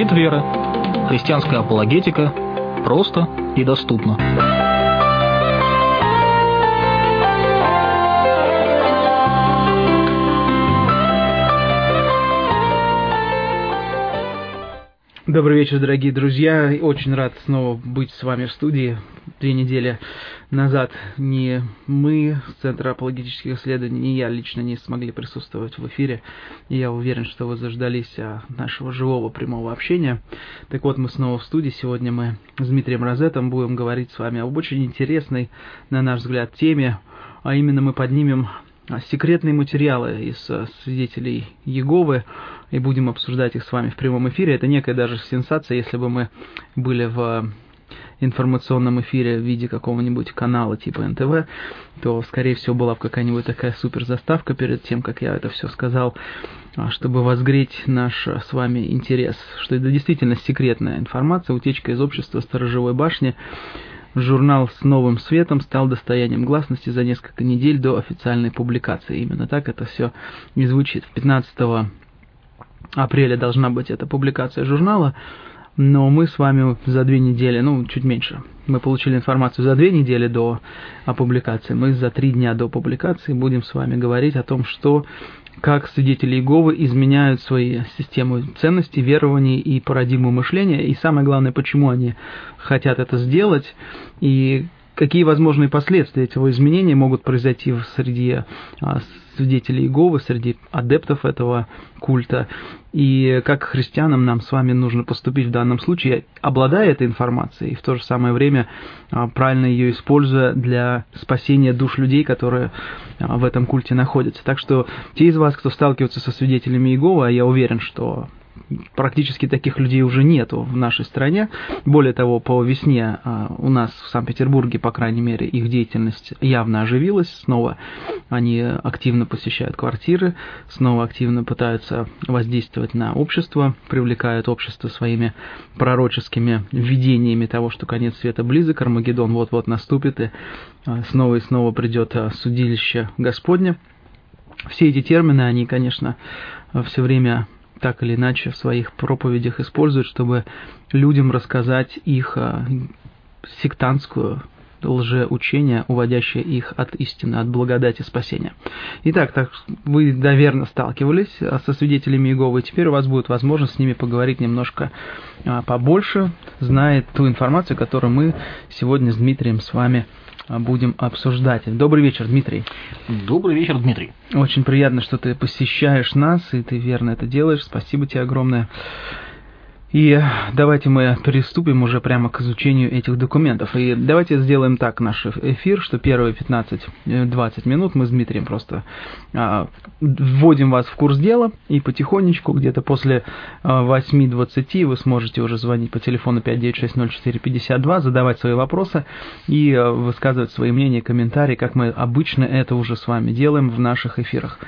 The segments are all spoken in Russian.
Щит веры. Христианская апологетика. Просто и доступно. Добрый вечер, дорогие друзья. Очень рад снова быть с вами в студии. Две недели назад ни мы с Центра апологетических исследований, ни я лично не смогли присутствовать в эфире. И я уверен, что вы заждались а, нашего живого прямого общения. Так вот, мы снова в студии. Сегодня мы с Дмитрием Розетом будем говорить с вами об очень интересной, на наш взгляд, теме. А именно мы поднимем а, секретные материалы из а, свидетелей Еговы и будем обсуждать их с вами в прямом эфире. Это некая даже сенсация, если бы мы были в информационном эфире в виде какого-нибудь канала типа НТВ, то, скорее всего, была бы какая-нибудь такая супер заставка перед тем, как я это все сказал, чтобы возгреть наш с вами интерес, что это действительно секретная информация, утечка из общества сторожевой башни, Журнал с новым светом стал достоянием гласности за несколько недель до официальной публикации. Именно так это все и звучит. 15 апреля должна быть эта публикация журнала, но мы с вами за две недели, ну, чуть меньше, мы получили информацию за две недели до публикации, мы за три дня до публикации будем с вами говорить о том, что как свидетели Иеговы изменяют свои системы ценностей, верований и парадигму мышления, и самое главное, почему они хотят это сделать, и какие возможные последствия этого изменения могут произойти среди а, свидетелей Иеговы, среди адептов этого культа, и как христианам нам с вами нужно поступить в данном случае, обладая этой информацией, и в то же самое время а, правильно ее используя для спасения душ людей, которые а, в этом культе находятся. Так что те из вас, кто сталкивается со свидетелями Иеговы, а я уверен, что практически таких людей уже нету в нашей стране. Более того, по весне а, у нас в Санкт-Петербурге, по крайней мере, их деятельность явно оживилась. Снова они активно посещают квартиры, снова активно пытаются воздействовать на общество, привлекают общество своими пророческими видениями того, что конец света близок, Армагеддон вот-вот наступит, и а, снова и снова придет а, судилище Господне. Все эти термины, они, конечно, все время так или иначе в своих проповедях используют, чтобы людям рассказать их а, сектантскую лжеучение, уводящее их от истины, от благодати спасения. Итак, так вы, наверное, сталкивались а, со свидетелями Иеговы, и теперь у вас будет возможность с ними поговорить немножко а, побольше, зная ту информацию, которую мы сегодня с Дмитрием с вами будем обсуждать. Добрый вечер, Дмитрий. Добрый вечер, Дмитрий. Очень приятно, что ты посещаешь нас, и ты верно это делаешь. Спасибо тебе огромное. И давайте мы приступим уже прямо к изучению этих документов. И давайте сделаем так наш эфир, что первые 15-20 минут мы с Дмитрием просто а, вводим вас в курс дела, и потихонечку, где-то после а, 8.20 вы сможете уже звонить по телефону 5960452, задавать свои вопросы и а, высказывать свои мнения, комментарии, как мы обычно это уже с вами делаем в наших эфирах.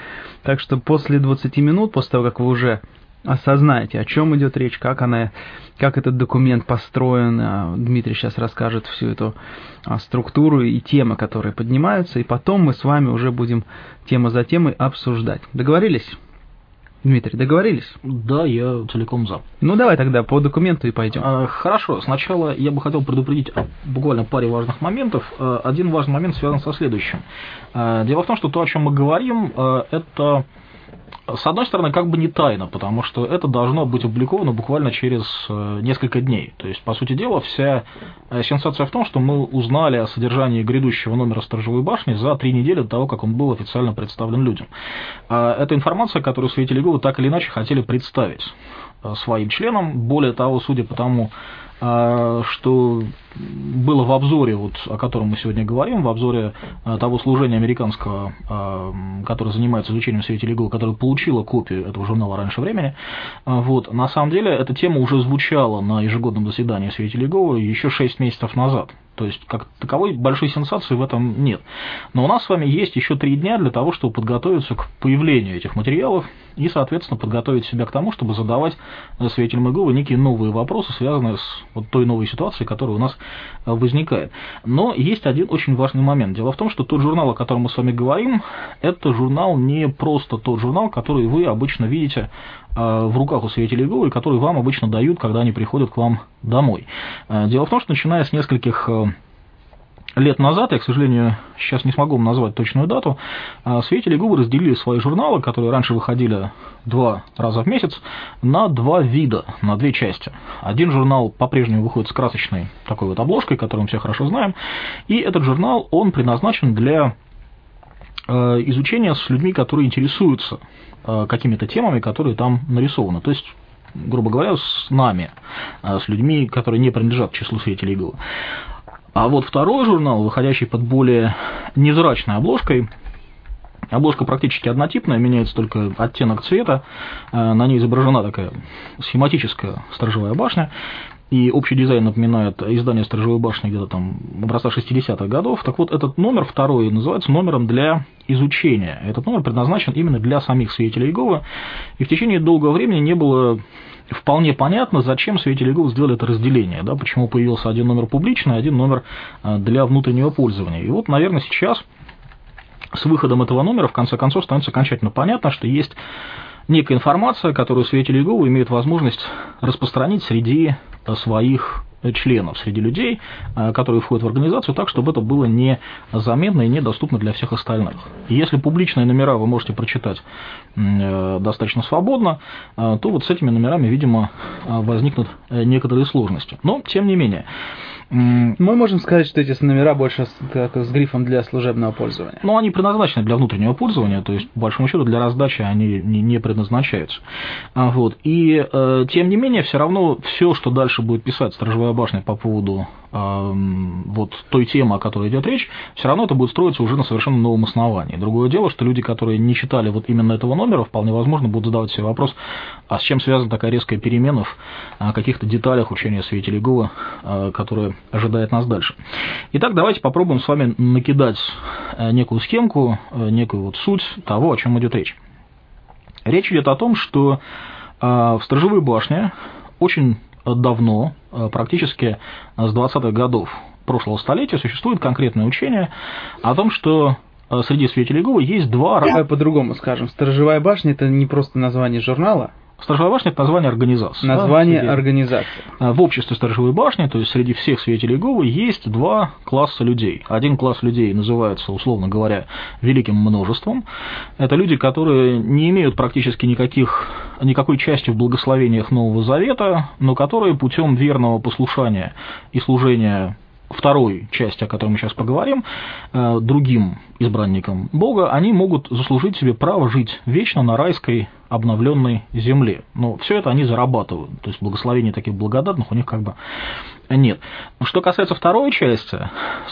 Так что после 20 минут, после того, как вы уже осознаете, о чем идет речь, как она, как этот документ построен. А, Дмитрий сейчас расскажет всю эту а, структуру и темы, которые поднимаются, и потом мы с вами уже будем тема за темой обсуждать. Договорились? Дмитрий, договорились? Да, я целиком за. Ну давай тогда по документу и пойдем. А, хорошо, сначала я бы хотел предупредить о буквально паре важных моментов. Один важный момент связан со следующим. Дело в том, что то, о чем мы говорим, это с одной стороны, как бы не тайна, потому что это должно быть опубликовано буквально через э, несколько дней. То есть, по сути дела, вся э, сенсация в том, что мы узнали о содержании грядущего номера «Сторожевой башни» за три недели до того, как он был официально представлен людям. А это информация, которую свидетели Гугла так или иначе хотели представить э, своим членам. Более того, судя по тому, что было в обзоре, вот, о котором мы сегодня говорим, в обзоре а, того служения американского, а, которое занимается изучением свидетелей ИГИЛ, которое получило копию этого журнала раньше времени, вот, на самом деле эта тема уже звучала на ежегодном заседании свидетелей ИГИЛ еще 6 месяцев назад. То есть, как таковой большой сенсации в этом нет. Но у нас с вами есть еще три дня для того, чтобы подготовиться к появлению этих материалов и, соответственно, подготовить себя к тому, чтобы задавать свидетелям ИГИЛа некие новые вопросы, связанные с вот той новой ситуации, которая у нас возникает. Но есть один очень важный момент. Дело в том, что тот журнал, о котором мы с вами говорим, это журнал не просто тот журнал, который вы обычно видите в руках у свидетелей Иеговы, который вам обычно дают, когда они приходят к вам домой. Дело в том, что начиная с нескольких лет назад, я, к сожалению, сейчас не смогу назвать точную дату, а, свидетели Губы разделили свои журналы, которые раньше выходили два раза в месяц, на два вида, на две части. Один журнал по-прежнему выходит с красочной такой вот обложкой, которую мы все хорошо знаем, и этот журнал, он предназначен для э, изучения с людьми, которые интересуются э, какими-то темами, которые там нарисованы. То есть грубо говоря, с нами, э, с людьми, которые не принадлежат к числу свидетелей Иеговы. А вот второй журнал, выходящий под более невзрачной обложкой, Обложка практически однотипная, меняется только оттенок цвета. Э, на ней изображена такая схематическая сторожевая башня. И общий дизайн напоминает издание «Сторожевой башни» где-то там образца 60-х годов. Так вот, этот номер второй называется номером для изучения. Этот номер предназначен именно для самих свидетелей Иеговы. И в течение долгого времени не было вполне понятно, зачем свидетели Google сделали это разделение, да, почему появился один номер публичный, один номер а, для внутреннего пользования. И вот, наверное, сейчас с выходом этого номера, в конце концов, становится окончательно понятно, что есть некая информация, которую свидетели Google имеют возможность распространить среди своих членов среди людей, э, которые входят в организацию, так, чтобы это было не заметно и недоступно для всех остальных. Если публичные номера вы можете прочитать э, достаточно свободно, э, то вот с этими номерами, видимо, возникнут некоторые сложности. Но, тем не менее, мы можем сказать, что эти номера больше с, как, с грифом для служебного пользования. Ну, они предназначены для внутреннего пользования, то есть, по большому счету, для раздачи они не, не предназначаются. А, вот. И, э, тем не менее, все равно все, что дальше будет писать Сторожевая башня по поводу вот той темы, о которой идет речь, все равно это будет строиться уже на совершенно новом основании. Другое дело, что люди, которые не читали вот именно этого номера, вполне возможно будут задавать себе вопрос, а с чем связана такая резкая перемена в каких-то деталях учения свидетелей Гова, которая ожидает нас дальше. Итак, давайте попробуем с вами накидать э, некую схемку, э, некую вот суть того, о чем идет речь. Речь идет о том, что в Сторожевой башне очень давно, э, практически с 20-х годов прошлого столетия, существует конкретное учение о том, что э, среди свидетелей Иеговы есть два... Давай по-другому скажем. Сторожевая башня – это не просто название журнала, Сторожевая башня – это название организации. Название да, среди, организации. В обществе Сторожевой башни, то есть среди всех свидетелей Иеговы, есть два класса людей. Один класс людей называется, условно говоря, великим множеством. Это люди, которые не имеют практически никаких, никакой части в благословениях Нового Завета, но которые путем верного послушания и служения второй части, о которой мы сейчас поговорим, э, другим избранникам Бога, они могут заслужить себе право жить вечно на райской обновленной земле. Но все это они зарабатывают. То есть благословений таких благодатных у них как бы нет. Что касается второй части,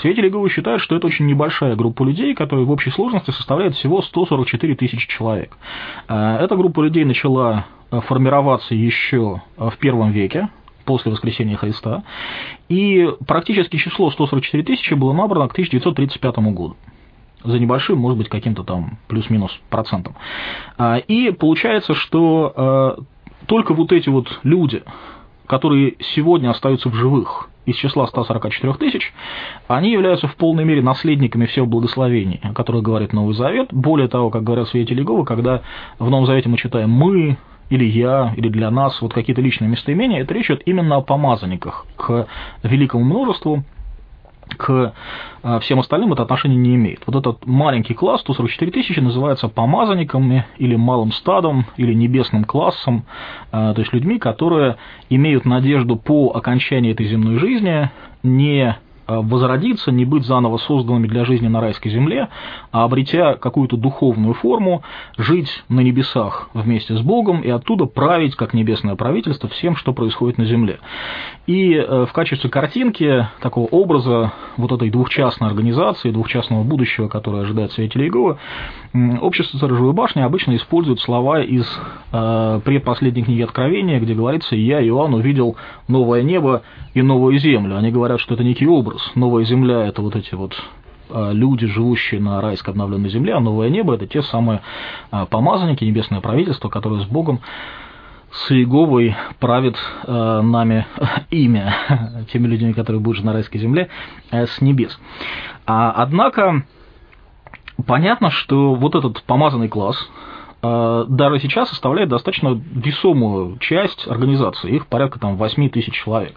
свидетели Иеговы считают, что это очень небольшая группа людей, которая в общей сложности составляет всего 144 тысячи человек. Э, эта группа людей начала формироваться еще в первом веке, после воскресения Христа, и практически число 144 тысячи было набрано к 1935 году за небольшим, может быть, каким-то там плюс-минус процентом. А, и получается, что а, только вот эти вот люди, которые сегодня остаются в живых из числа 144 тысяч, они являются в полной мере наследниками всех благословений, о которых говорит Новый Завет. Более того, как говорят свидетели Иеговы, когда в Новом Завете мы читаем «мы», или я, или для нас вот какие-то личные местоимения, это речь идет именно о помазанниках к великому множеству, к а, всем остальным это отношение не имеет. Вот этот маленький класс, 144 тысячи, называется помазанниками или малым стадом, или небесным классом, а, то есть людьми, которые имеют надежду по окончании этой земной жизни не возродиться, не быть заново созданными для жизни на райской земле, а обретя какую-то духовную форму, жить на небесах вместе с Богом и оттуда править, как небесное правительство, всем, что происходит на земле. И э, в качестве картинки такого образа вот этой двухчастной организации, двухчастного будущего, которое ожидает свидетелей Иеговы, общество Сторожевой башни обычно использует слова из э, предпоследней книги Откровения, где говорится «Я, Иоанн, увидел новое небо и новую землю». Они говорят, что это некий образ. Новая земля – это вот эти вот э, люди, живущие на райской обновленной земле, а новое небо – это те самые э, помазанники, небесное правительство, которое с Богом с Иеговой правит э, нами имя, теми людьми, которые будут на райской земле, э, с небес. А, однако, понятно, что вот этот помазанный класс, даже сейчас составляет достаточно весомую часть организации, их порядка там 8 тысяч человек.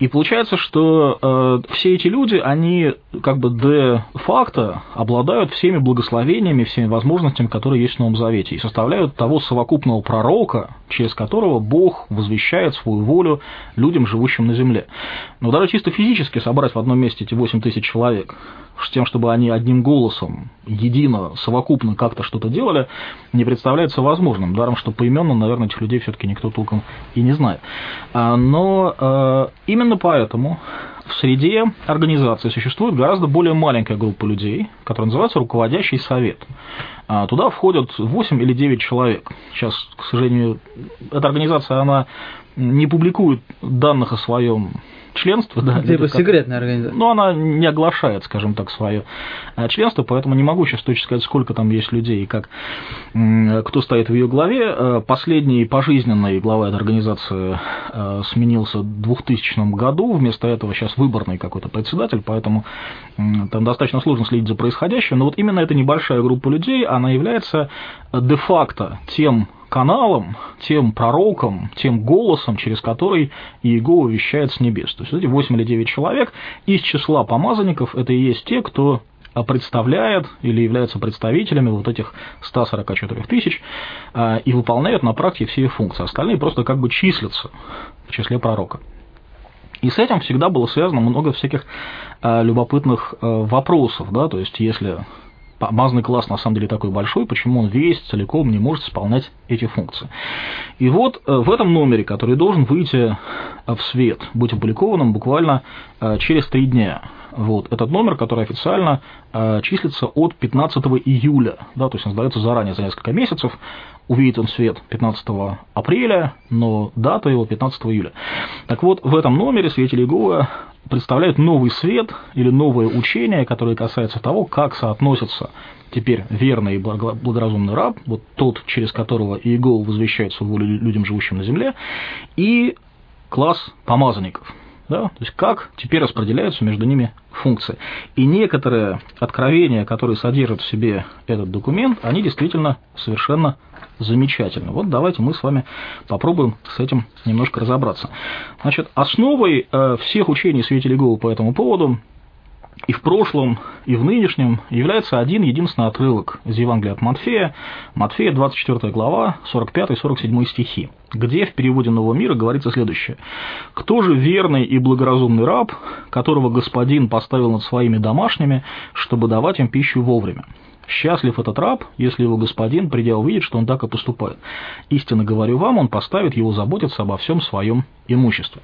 И получается, что э, все эти люди, они как бы де-факто обладают всеми благословениями, всеми возможностями, которые есть в Новом Завете, и составляют того совокупного пророка, через которого Бог возвещает свою волю людям, живущим на земле. Но даже чисто физически собрать в одном месте эти 8 тысяч человек, с тем, чтобы они одним голосом, едино, совокупно как-то что-то делали, не представляется возможным. Даром, что поименно, наверное, этих людей все-таки никто толком и не знает. А, но э, именно поэтому в среде организации существует гораздо более маленькая группа людей, которая называется руководящий совет. А, туда входят 8 или 9 человек. Сейчас, к сожалению, эта организация, она не публикует данных о своем членство, да. Типа секретная организация. Ну, она не оглашает, скажем так, свое э, членство, поэтому не могу сейчас точно сказать, сколько там есть людей и как, кто стоит в ее главе. Э, последний пожизненный глава этой организации э, сменился в 2000 году, вместо этого сейчас выборный какой-то председатель, поэтому там достаточно сложно следить за происходящим, но вот именно эта небольшая группа людей, она является де-факто тем каналом, тем пророком, тем голосом, через который Иегова вещает с небес. То есть эти 8 или 9 человек из числа помазанников, это и есть те, кто представляет или является представителями вот этих 144 тысяч а, и выполняют на практике все их функции. Остальные просто как бы числятся в числе пророка. И с этим всегда было связано много всяких а, любопытных а, вопросов, да, то есть если Базный класс на самом деле такой большой, почему он весь целиком не может исполнять эти функции. И вот э, в этом номере, который должен выйти в свет, быть опубликованным буквально э, через три дня, вот, этот номер, который официально э, числится от 15 июля, да, то есть он сдается заранее за несколько месяцев, увидит он свет 15 апреля, но дата его 15 июля. Так вот, в этом номере свидетели Иеговы представляют новый свет или новое учение, которое касается того, как соотносятся теперь верный и благоразумный раб, вот тот, через которого Иегова возвещает свою волю людям, живущим на земле, и класс помазанников – да? То есть как теперь распределяются между ними функции. И некоторые откровения, которые содержат в себе этот документ, они действительно совершенно замечательны. Вот давайте мы с вами попробуем с этим немножко разобраться. Значит, основой э, всех учений святителей Иеговы по этому поводу и в прошлом, и в нынешнем является один единственный отрывок из Евангелия от Матфея, Матфея 24 глава, 45-47 стихи, где в переводе Нового мира говорится следующее. «Кто же верный и благоразумный раб, которого господин поставил над своими домашними, чтобы давать им пищу вовремя? Счастлив этот раб, если его господин, придя, увидит, что он так и поступает. Истинно говорю вам, он поставит его заботиться обо всем своем имуществе».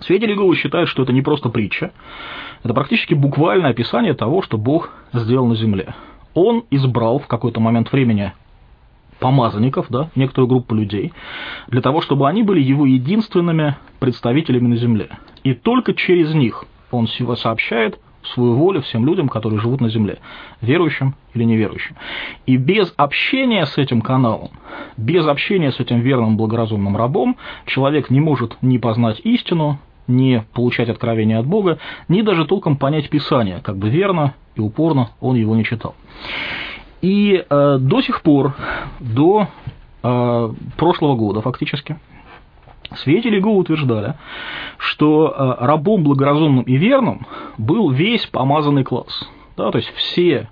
Свидетели Иеговы считают, что это не просто притча, это практически буквальное описание того, что Бог сделал на земле. Он избрал в какой-то момент времени помазанников, да, некоторую группу людей, для того, чтобы они были его единственными представителями на земле. И только через них он сообщает свою волю всем людям, которые живут на земле, верующим или неверующим. И без общения с этим каналом, без общения с этим верным благоразумным рабом, человек не может ни познать истину, не получать откровения от Бога, ни даже толком понять Писание, как бы верно и упорно он его не читал. И э, до сих пор, до э, прошлого года фактически, свидетели Иеговы утверждали, что э, рабом благоразумным и верным был весь помазанный класс. Да, то есть все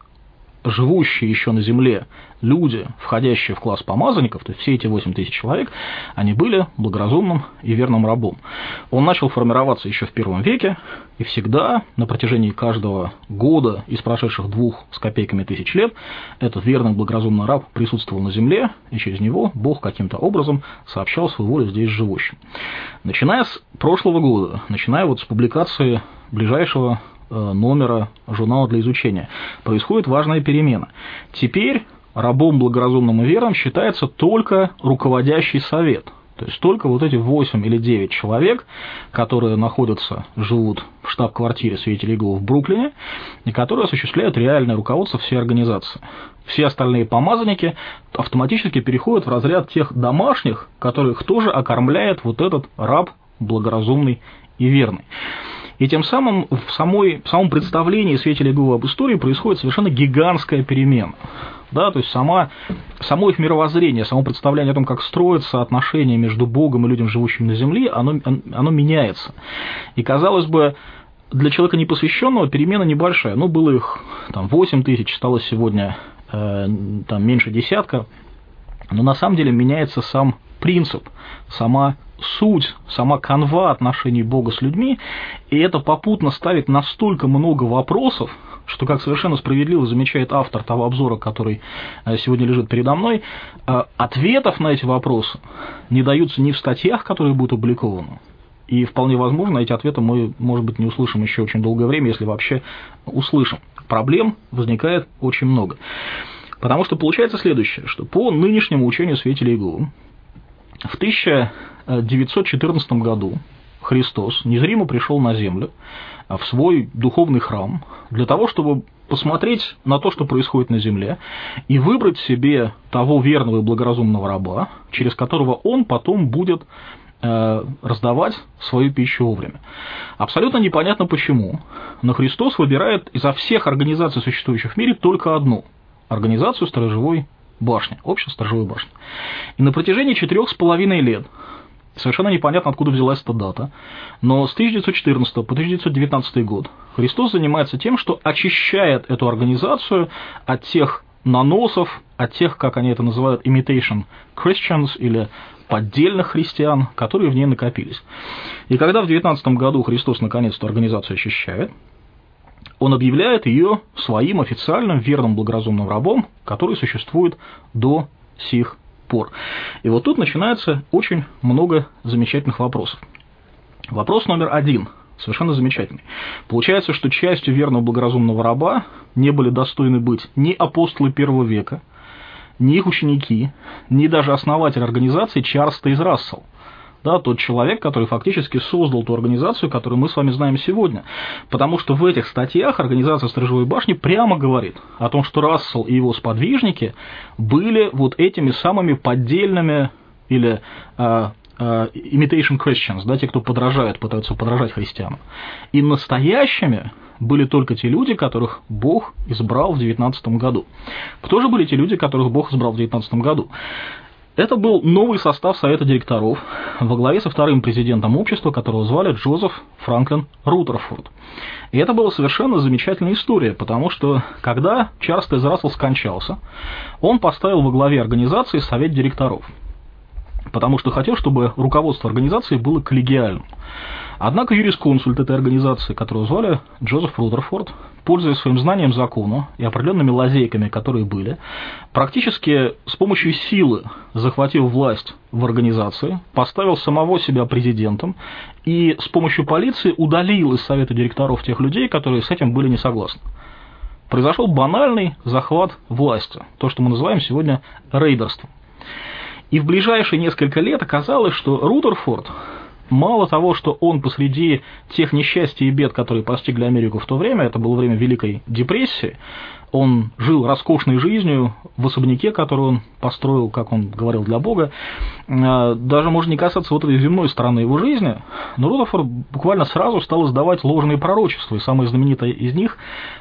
живущие еще на земле люди, входящие в класс помазанников, то есть все эти 8 тысяч человек, они были благоразумным и верным рабом. Он начал формироваться еще в первом веке, и всегда на протяжении каждого года из прошедших двух с копейками тысяч лет этот верный благоразумный раб присутствовал на земле, и через него Бог каким-то образом сообщал свою волю здесь живущим. Начиная с прошлого года, начиная вот с публикации ближайшего э, номера журнала для изучения, происходит важная перемена. Теперь рабом благоразумным и верным считается только руководящий совет. То есть только вот эти 8 или 9 человек, которые находятся, живут в штаб-квартире свидетелей ИГИЛ в Бруклине, и которые осуществляют реальное руководство всей организации. Все остальные помазанники автоматически переходят в разряд тех домашних, которых тоже окормляет вот этот раб благоразумный и верный. И тем самым в, самой, в самом представлении свидетелей Иеговы об истории происходит совершенно гигантская перемена. Да, то есть сама, само их мировоззрение, само представление о том, как строятся отношения между Богом и людям, живущими на земле, оно, оно меняется. И, казалось бы, для человека непосвященного перемена небольшая. Ну, было их там 8 тысяч, стало сегодня э, там, меньше десятка. Но на самом деле меняется сам принцип, сама суть, сама канва отношений Бога с людьми, и это попутно ставит настолько много вопросов, что, как совершенно справедливо замечает автор того обзора, который э, сегодня лежит передо мной, э, ответов на эти вопросы не даются ни в статьях, которые будут опубликованы, и вполне возможно, эти ответы мы, может быть, не услышим еще очень долгое время, если вообще услышим. Проблем возникает очень много. Потому что получается следующее, что по нынешнему учению свидетелей Иеговы в 1914 году Христос незримо пришел на землю в свой духовный храм для того, чтобы посмотреть на то, что происходит на земле, и выбрать себе того верного и благоразумного раба, через которого он потом будет э, раздавать свою пищу вовремя. Абсолютно непонятно почему, но Христос выбирает изо всех организаций, существующих в мире, только одну – организацию сторожевой башни, общество сторожевой башни. И на протяжении четырех с половиной лет Совершенно непонятно, откуда взялась эта дата. Но с 1914 по 1919 год Христос занимается тем, что очищает эту организацию от тех наносов, от тех, как они это называют, imitation Christians или поддельных христиан, которые в ней накопились. И когда в 19 году Христос наконец эту организацию очищает, он объявляет ее своим официальным верным благоразумным рабом, который существует до сих пор. И вот тут начинается очень много замечательных вопросов. Вопрос номер один, совершенно замечательный. Получается, что частью верного благоразумного раба не были достойны быть ни апостолы первого века, ни их ученики, ни даже основатель организации Чарльз Тейз Рассел – да, тот человек, который фактически создал ту организацию, которую мы с вами знаем сегодня. Потому что в этих статьях организация Сторожевой башни прямо говорит о том, что Рассел и его сподвижники были вот этими самыми поддельными или uh, uh, imitation Christians, да, те, кто подражают, пытаются подражать христианам. И настоящими были только те люди, которых Бог избрал в 19 году. Кто же были те люди, которых Бог избрал в 19 году? Это был новый состав Совета директоров во главе со вторым президентом общества, которого звали Джозеф Франклин Рутерфорд. И это была совершенно замечательная история, потому что когда Чарльз Тез скончался, он поставил во главе организации Совет директоров, потому что хотел, чтобы руководство организации было коллегиальным. Однако юрисконсульт этой организации, которую звали Джозеф Рудерфорд, пользуясь своим знанием закона и определенными лазейками, которые были, практически с помощью силы захватил власть в организации, поставил самого себя президентом и с помощью полиции удалил из совета директоров тех людей, которые с этим были не согласны. Произошел банальный захват власти, то, что мы называем сегодня рейдерством. И в ближайшие несколько лет оказалось, что Рутерфорд мало того, что он посреди тех несчастий и бед, которые постигли Америку в то время, это было время Великой депрессии, он жил роскошной жизнью в особняке, который он построил, как он говорил, для Бога. А, даже можно не касаться вот этой земной стороны его жизни, но Рудофорд буквально сразу стал издавать ложные пророчества, и самое знаменитое из них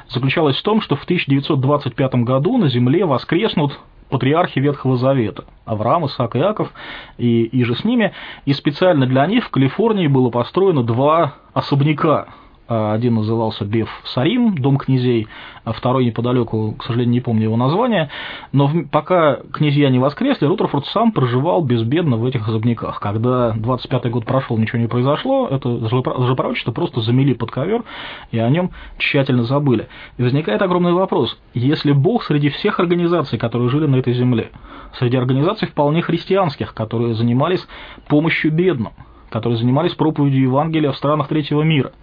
заключалось в том, что в 1925 году на Земле воскреснут патриархи Ветхого Завета, Авраам, Исаак и Иаков, и, и же с ними, и специально для них в Калифорнии было построено два особняка, один назывался Беф Сарим, дом князей, а второй неподалеку, к сожалению, не помню его название. Но пока князья не воскресли, Рутерфорд сам проживал безбедно в этих особняках. Когда 25-й год прошел, ничего не произошло, это лжепророчество просто замели под ковер и о нем тщательно забыли. И возникает огромный вопрос. Если Бог среди всех организаций, которые жили на этой земле, среди организаций вполне христианских, которые занимались помощью бедным, которые занимались проповедью Евангелия в странах третьего мира –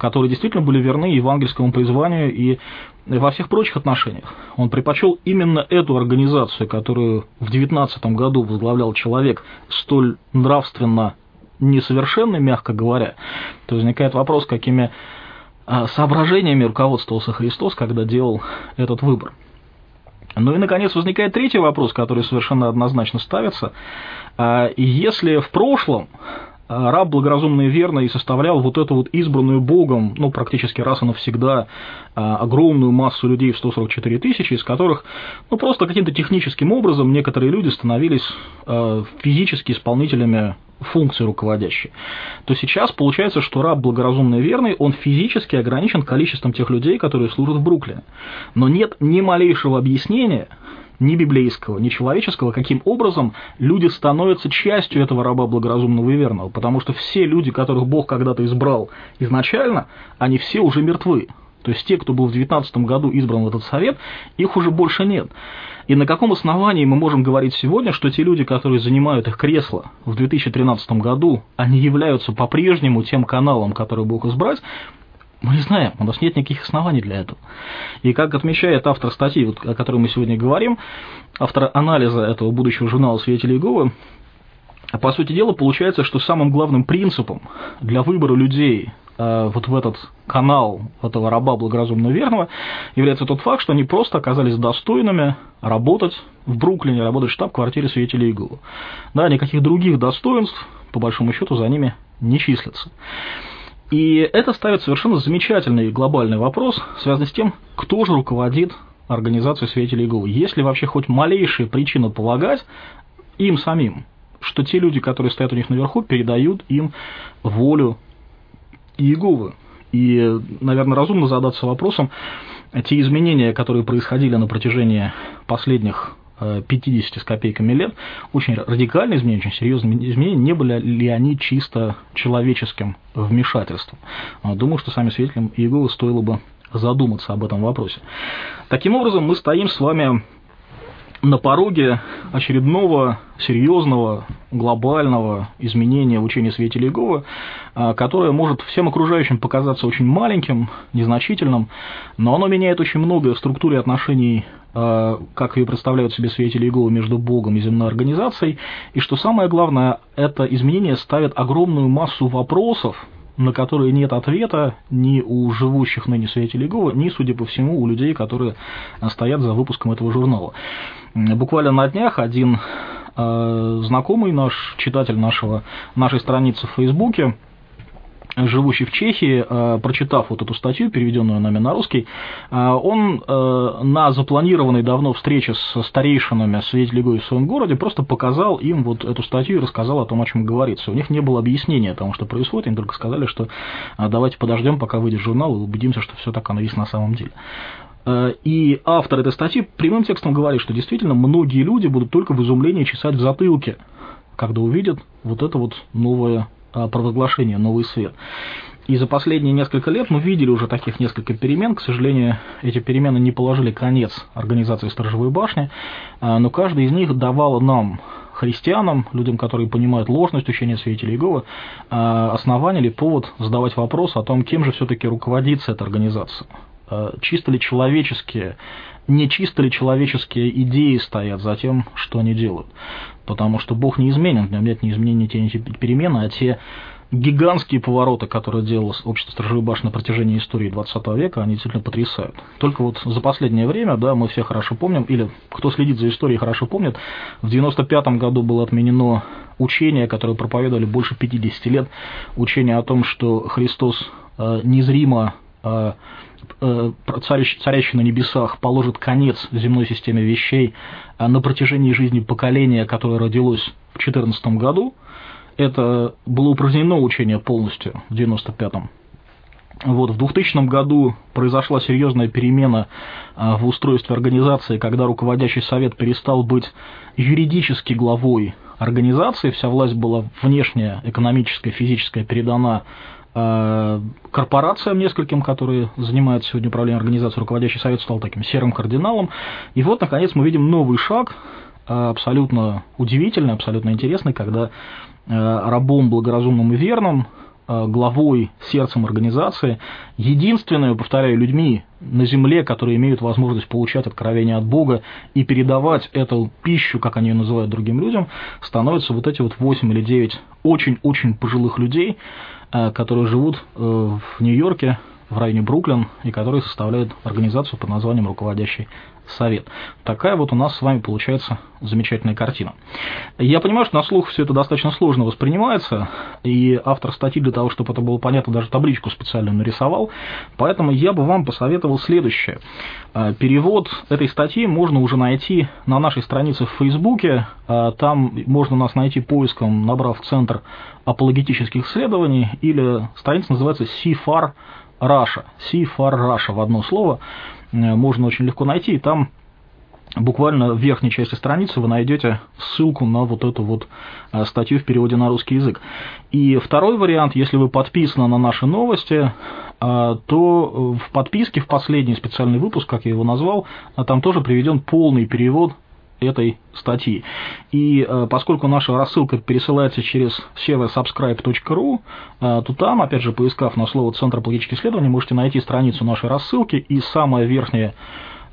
которые действительно были верны евангельскому призванию и во всех прочих отношениях. Он предпочел именно эту организацию, которую в 19 году возглавлял человек столь нравственно несовершенный, мягко говоря. То возникает вопрос, какими а, соображениями руководствовался Христос, когда делал этот выбор. Ну и, наконец, возникает третий вопрос, который совершенно однозначно ставится. А, если в прошлом раб благоразумный и верный составлял вот эту вот избранную Богом, ну, практически раз и навсегда, а, огромную массу людей в 144 тысячи, из которых, ну, просто каким-то техническим образом некоторые люди становились физически исполнителями функции руководящей, то сейчас получается, что раб благоразумный и верный, он физически ограничен количеством тех людей, которые служат в Бруклине. Но нет ни малейшего объяснения, ни библейского, ни человеческого, каким образом люди становятся частью этого раба благоразумного и верного. Потому что все люди, которых Бог когда-то избрал изначально, они все уже мертвы. То есть те, кто был в 2019 году избран в этот совет, их уже больше нет. И на каком основании мы можем говорить сегодня, что те люди, которые занимают их кресла в 2013 году, они являются по-прежнему тем каналом, который Бог избрать, мы не знаем, у нас нет никаких оснований для этого. И как отмечает автор статьи, вот, о которой мы сегодня говорим, автор анализа этого будущего журнала «Свидетели Иеговы», по сути дела, получается, что самым главным принципом для выбора людей Э, вот в этот канал этого раба благоразумно верного является тот факт, что они просто оказались достойными работать в Бруклине, работать в штаб-квартире свидетелей Иеговы. Да, никаких других достоинств, по большому счету, за ними не числятся. И это ставит совершенно замечательный глобальный вопрос, связанный с тем, кто же руководит организацией свидетелей Иеговы. Есть ли вообще хоть малейшая причина полагать им самим, что те люди, которые стоят у них наверху, передают им волю Иеговы. И, наверное, разумно задаться вопросом, те изменения, которые происходили на протяжении последних 50 э, с копейками лет, очень радикальные изменения, очень серьезные изменения, не были ли они чисто человеческим вмешательством. Думаю, что сами свидетелям Иеговы стоило бы задуматься об этом вопросе. Таким образом, мы стоим с вами на пороге очередного серьезного глобального изменения в учении свидетелей Иеговы, а, которое может всем окружающим показаться очень маленьким, незначительным, но оно меняет очень многое в структуре отношений, а, как ее представляют себе свидетели Иеговы между Богом и земной организацией, и что самое главное, это изменение ставит огромную массу вопросов, на которые нет ответа ни у живущих ныне свидетелей Иеговы, ни, судя по всему, у людей, которые стоят за выпуском этого журнала. Буквально на днях один э, знакомый наш, читатель нашего, нашей страницы в Фейсбуке, живущий в Чехии, э, прочитав вот эту статью, переведенную нами на русский, э, он на запланированной давно встрече с старейшинами свидетелей Гои в своем городе просто показал им вот эту статью и рассказал о том, о чем говорится. У них не было объяснения тому, что происходит, им только сказали, что давайте подождем, пока выйдет журнал, и убедимся, что все так оно есть на самом деле. Э, и автор этой статьи прямым текстом говорит, что действительно многие люди будут только в изумлении чесать в затылке, когда увидят вот это вот новое э, провозглашение, новый свет. И за последние несколько лет мы видели уже таких несколько перемен. К сожалению, эти перемены не положили конец организации Сторожевой башни, э, но каждая из них давала нам, христианам, людям, которые понимают ложность учения свидетелей Иеговы, основание или повод задавать вопрос о том, кем же все-таки руководится эта организация. Э, чисто ли человеческие, не чисто ли человеческие идеи стоят за тем, что они делают. Потому что Бог не изменен, в нем нет ни изменений, ни перемены, а те гигантские повороты, которые делало общество Сторожевой башни на протяжении истории 20 века, они действительно потрясают. Только вот за последнее время, да, мы все хорошо помним, или кто следит за историей, хорошо помнит, в 95 году было отменено учение, которое проповедовали больше 50 лет, учение о том, что Христос э, незримо Э, царящий на небесах положит конец земной системе вещей а на протяжении жизни поколения, которое родилось в 2014 году. Это было упразднено учение полностью в 95-м. Вот, в 2000 году произошла серьезная перемена а, в устройстве организации, когда руководящий совет перестал быть юридически главой организации, вся власть была внешняя, экономическая, физическая передана Э, корпорациям нескольким, которые занимают сегодня управление организацией, руководящий совет стал таким серым кардиналом. И вот, наконец, мы видим новый шаг, э, абсолютно удивительный, абсолютно интересный, когда э, рабом благоразумным и верным главой, сердцем организации, единственными, повторяю, людьми на земле, которые имеют возможность получать откровение от Бога и передавать эту пищу, как они ее называют другим людям, становятся вот эти вот 8 или 9 очень-очень пожилых людей, которые живут в Нью-Йорке, в районе Бруклин, и которые составляют организацию под названием «Руководящий совет». Такая вот у нас с вами получается замечательная картина. Я понимаю, что на слух все это достаточно сложно воспринимается, и автор статьи для того, чтобы это было понятно, даже табличку специально нарисовал, поэтому я бы вам посоветовал следующее. А, перевод этой статьи можно уже найти на нашей странице в Фейсбуке, а, там можно нас найти поиском, набрав Центр апологетических исследований, или страница называется CFAR Раша, C for Russia в одно слово, можно очень легко найти, и там буквально в верхней части страницы вы найдете ссылку на вот эту вот э, статью в переводе на русский язык. И второй вариант, если вы подписаны на наши новости, э, то в подписке в последний специальный выпуск, как я его назвал, там тоже приведен полный перевод этой статьи. И э, поскольку наша рассылка пересылается через сервер subscribe.ru, э, то там, опять же, поискав на слово «Центр политических исследований», можете найти страницу нашей рассылки, и самая верхняя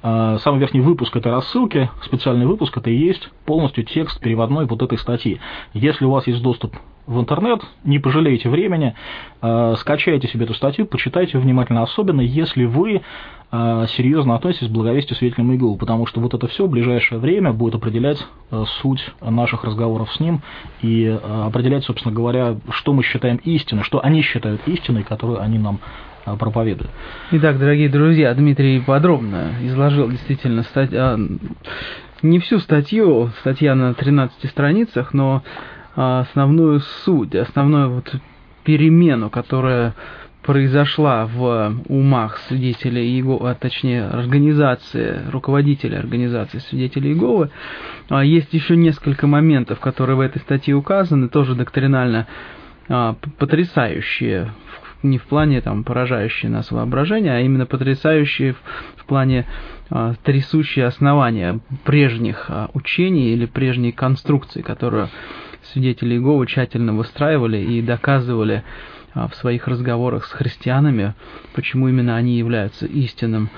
э, самый верхний выпуск этой рассылки, специальный выпуск, это и есть полностью текст переводной вот этой статьи. Если у вас есть доступ в интернет, не пожалеете времени, скачайте себе эту статью, почитайте внимательно, особенно если вы серьезно относитесь к благовестию свидетелям Иеговы, потому что вот это все в ближайшее время будет определять э, суть наших разговоров с ним и э, определять, собственно говоря, что мы считаем истиной, что они считают истиной, которую они нам проповедуют. Итак, дорогие друзья, Дмитрий подробно изложил действительно статью, а, не всю статью, статья на 13 страницах, но а, основную суть, основную вот перемену, которая произошла в умах свидетелей Иеговы, а точнее организации, руководителей организации свидетелей Иеговы, а, есть еще несколько моментов, которые в этой статье указаны, тоже доктринально а, потрясающие, не в плане там поражающие нас воображение, а именно потрясающие в, в плане а, трясущие основания прежних учений или прежней конструкции, которую свидетели Иеговы тщательно выстраивали и доказывали а, в своих разговорах с христианами, почему именно они являются истинным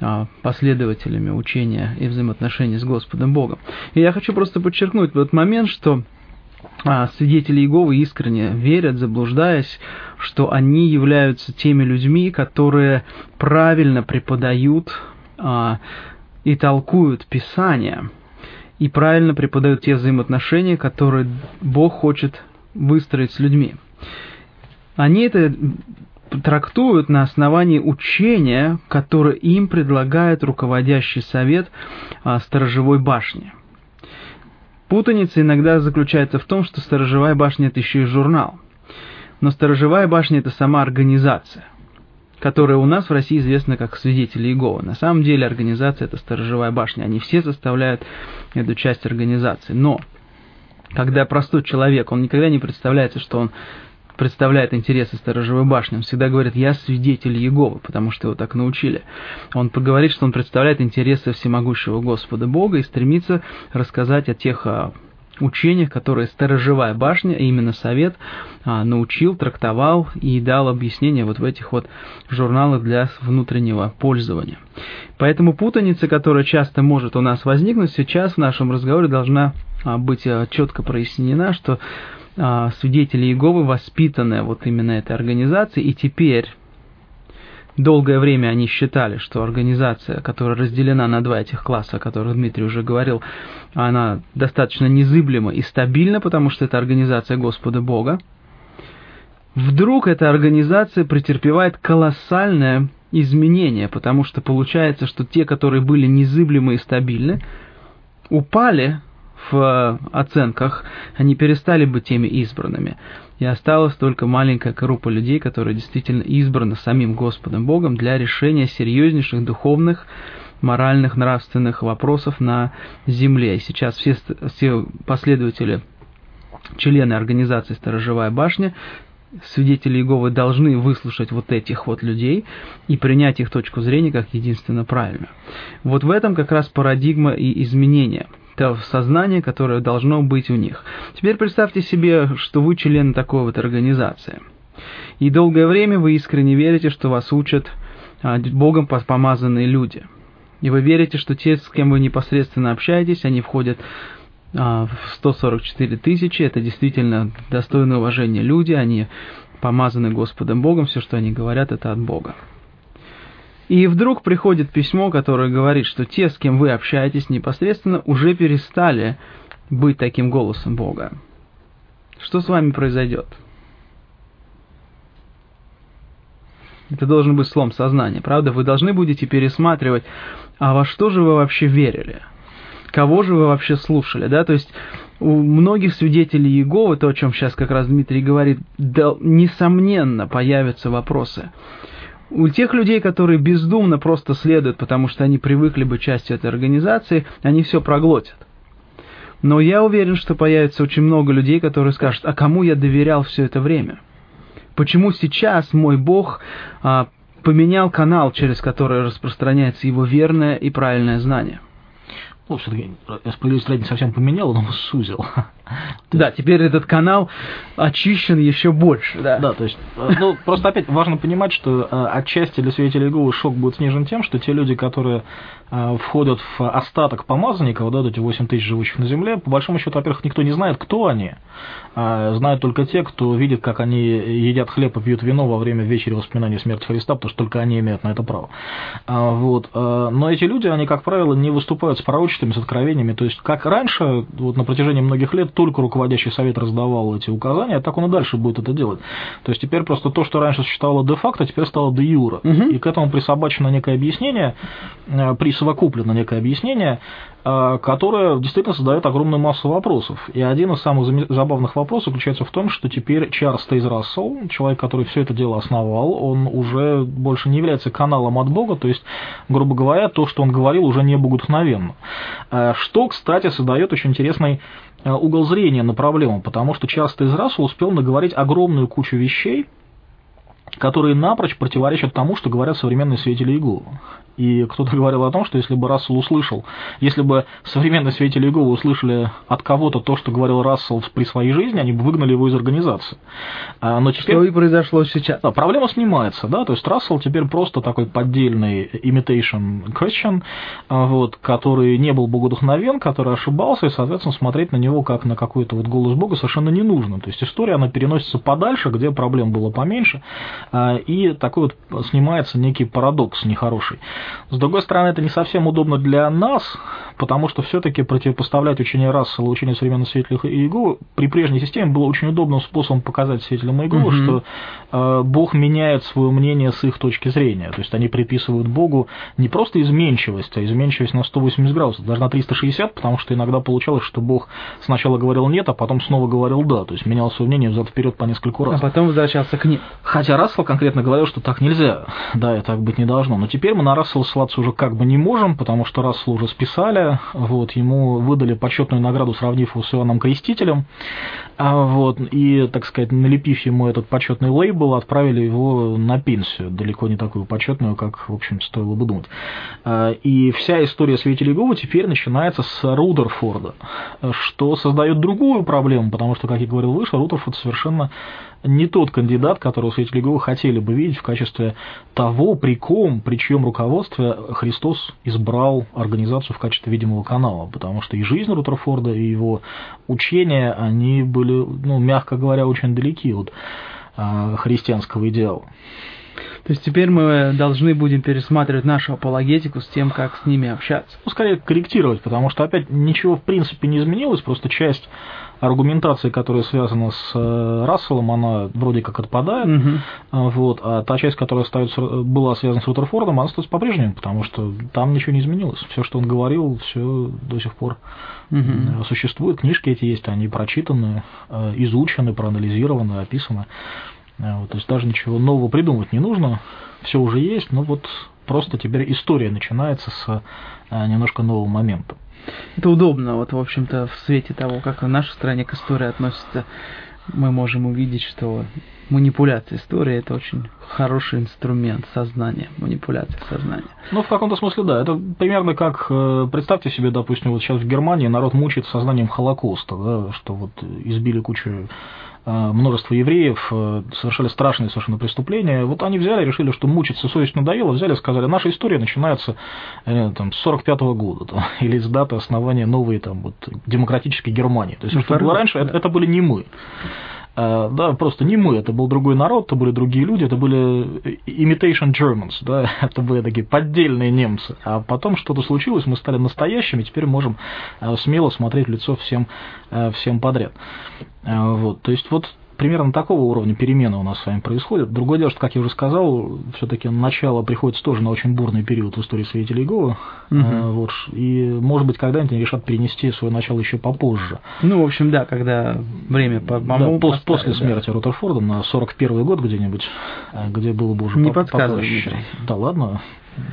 а, последователями учения и взаимоотношений с Господом Богом. И я хочу просто подчеркнуть в этот момент, что а, свидетели Иеговы искренне верят, заблуждаясь, что они являются теми людьми, которые правильно преподают и толкуют Писание, и правильно преподают те взаимоотношения, которые Бог хочет выстроить с людьми они это трактуют на основании учения, которое им предлагает руководящий совет а, сторожевой башни. Путаница иногда заключается в том, что сторожевая башня это еще и журнал. Но сторожевая башня это сама организация, которая у нас в России известна как свидетели Иеговы. На самом деле организация это сторожевая башня. Они все составляют эту часть организации. Но когда простой человек, он никогда не представляется, что он представляет интересы сторожевой башни. Он всегда говорит, я свидетель Иеговы, потому что его так научили. Он говорит, что он представляет интересы всемогущего Господа Бога и стремится рассказать о тех а, учениях, которые сторожевая башня, а именно совет, а, научил, трактовал и дал объяснение вот в этих вот журналах для внутреннего пользования. Поэтому путаница, которая часто может у нас возникнуть, сейчас в нашем разговоре должна быть четко прояснена, что а, свидетели Иеговы, воспитанные вот именно этой организацией, и теперь долгое время они считали, что организация, которая разделена на два этих класса, о которых Дмитрий уже говорил, она достаточно незыблема и стабильна, потому что это организация Господа Бога. Вдруг эта организация претерпевает колоссальное изменение, потому что получается, что те, которые были незыблемы и стабильны, упали в э, оценках, они перестали быть теми избранными. И осталась только маленькая группа людей, которые действительно избраны самим Господом Богом для решения серьезнейших духовных, моральных, нравственных вопросов на земле. И сейчас все, все последователи, члены организации «Сторожевая башня», свидетели Иеговы должны выслушать вот этих вот людей и принять их точку зрения как единственно правильно. Вот в этом как раз парадигма и изменения – то сознание, которое должно быть у них. Теперь представьте себе, что вы член такой вот организации. И долгое время вы искренне верите, что вас учат а, Богом помазанные люди. И вы верите, что те, с кем вы непосредственно общаетесь, они входят а, в 144 тысячи. Это действительно достойное уважения люди, они помазаны Господом Богом, все, что они говорят, это от Бога. И вдруг приходит письмо, которое говорит, что те, с кем вы общаетесь непосредственно, уже перестали быть таким голосом Бога. Что с вами произойдет? Это должен быть слом сознания, правда? Вы должны будете пересматривать, а во что же вы вообще верили? Кого же вы вообще слушали, да? То есть у многих свидетелей Иеговы, то, о чем сейчас как раз Дмитрий говорит, да, несомненно появятся вопросы. У тех людей, которые бездумно просто следуют, потому что они привыкли быть частью этой организации, они все проглотят. Но я уверен, что появится очень много людей, которые скажут, а кому я доверял все это время? Почему сейчас мой Бог а, поменял канал, через который распространяется его верное и правильное знание? ну, все-таки справедливость ради не совсем поменял, но сузил. Да, теперь этот канал очищен еще больше, да. Да, то есть, э, ну, просто опять важно понимать, что э, отчасти для свидетелей Иеговы шок будет снижен тем, что те люди, которые э, входят в остаток помазанников, да, эти 8 тысяч живущих на земле, по большому счету, во-первых, никто не знает, кто они. А знают только те, кто видит, как они едят хлеб и пьют вино во время вечери воспоминания смерти Христа, потому что только они имеют на это право. А, вот. Но эти люди, они, как правило, не выступают с пророчествами, с откровениями. То есть, как раньше, вот на протяжении многих лет, только руководящий совет раздавал эти указания, так он и дальше будет это делать. То есть теперь просто то, что раньше существовало де-факто, теперь стало де-юра. Угу. И к этому присобачено некое объяснение, э, присовокуплено некое объяснение, э, которое действительно создает огромную массу вопросов. И один из самых забавных вопросов заключается в том, что теперь Чарльз Тейз Рассел, человек, который все это дело основал, он уже больше не является каналом от Бога, то есть, грубо говоря, то, что он говорил, уже не богодухновенно. Э, что, кстати, создает очень интересный угол зрения на проблему, потому что часто из Рассел успел наговорить огромную кучу вещей, которые напрочь противоречат тому, что говорят современные свидетели Иеговы. И кто-то говорил о том, что если бы Рассел услышал, если бы современные свидетели Иеговы услышали от кого-то то, что говорил Рассел при своей жизни, они бы выгнали его из организации. А, но теперь... Что и произошло сейчас. Да, проблема снимается, да, то есть Рассел теперь просто такой поддельный imitation Christian, а, вот, который не был богодухновен, который ошибался, и, соответственно, смотреть на него как на какой-то вот голос Бога совершенно не нужно. То есть история, она переносится подальше, где проблем было поменьше, и такой вот снимается некий парадокс нехороший. С другой стороны, это не совсем удобно для нас, потому что все-таки противопоставлять учение Рассела учению современных свидетелей Иеговы при прежней системе было очень удобным способом показать свидетелям Иеговы, угу. что э, Бог меняет свое мнение с их точки зрения. То есть они приписывают Богу не просто изменчивость, а изменчивость на 180 градусов, даже на 360, потому что иногда получалось, что Бог сначала говорил нет, а потом снова говорил да, то есть менял свое мнение взад вперед по нескольку раз. А потом возвращался к ним. Хотя Рассел конкретно говорил, что так нельзя, да, и так быть не должно. Но теперь мы на Рассела ссылаться уже как бы не можем, потому что Рассела уже списали, вот, ему выдали почетную награду, сравнив его с Иваном Крестителем, а, вот, и, так сказать, налепив ему этот почетный лейбл, отправили его на пенсию, далеко не такую почетную, как, в общем, стоило бы думать. А, и вся история свидетелей Гова теперь начинается с Рудерфорда, что создает другую проблему, потому что, как я говорил выше, Рудерфорд совершенно не тот кандидат, которого свидетели Иеговы хотели бы видеть в качестве того, при ком, при чьем руководстве Христос избрал организацию в качестве видимого канала, потому что и жизнь Рутерфорда, и его учения, они были, ну, мягко говоря, очень далеки от а, христианского идеала. То есть теперь мы должны будем пересматривать нашу апологетику с тем, как с ними общаться. Ну, скорее корректировать, потому что опять ничего в принципе не изменилось, просто часть аргументации, которая связана с э, Расселом, она вроде как отпадает, угу. вот, а та часть, которая остается, была связана с Рутерфордом, она остается по-прежнему, потому что там ничего не изменилось. Все, что он говорил, все до сих пор угу. существует. Книжки эти есть, они прочитаны, э, изучены, проанализированы, описаны. Вот, то есть даже ничего нового придумывать не нужно, все уже есть, но вот просто теперь история начинается с немножко нового момента. Это удобно, вот, в общем-то, в свете того, как в нашей стране к истории относятся, мы можем увидеть, что манипуляция истории – это очень хороший инструмент сознания, манипуляция сознания. Ну, в каком-то смысле, да. Это примерно как, э, представьте себе, допустим, вот сейчас в Германии народ мучает сознанием Холокоста, да, что вот избили кучу множество евреев совершали страшные совершенно преступления. Вот они взяли, решили, что мучиться совесть надоело, взяли, сказали, наша история начинается там, с 45 -го года, там, или с даты основания новой там, вот, демократической Германии. То есть, ну, что было раньше, да. это, это были не мы. Э, да, просто не мы, это был другой народ, это были другие люди, это были imitation Germans, да, это были такие поддельные немцы. А потом что-то случилось, мы стали настоящими, теперь можем э, смело смотреть в лицо всем, э, всем подряд. Вот, то есть вот примерно такого уровня перемены у нас с вами происходят. Другое дело, что, как я уже сказал, все-таки начало приходится тоже на очень бурный период в истории свидетелей Иеговы. Угу. Вот, и, может быть, когда-нибудь они решат перенести свое начало еще попозже. Ну, в общем, да, когда время по да, пос, После смерти да. Рутерфорда на 41 год где-нибудь, э, где было бы уже Не подсказывай, Да ладно,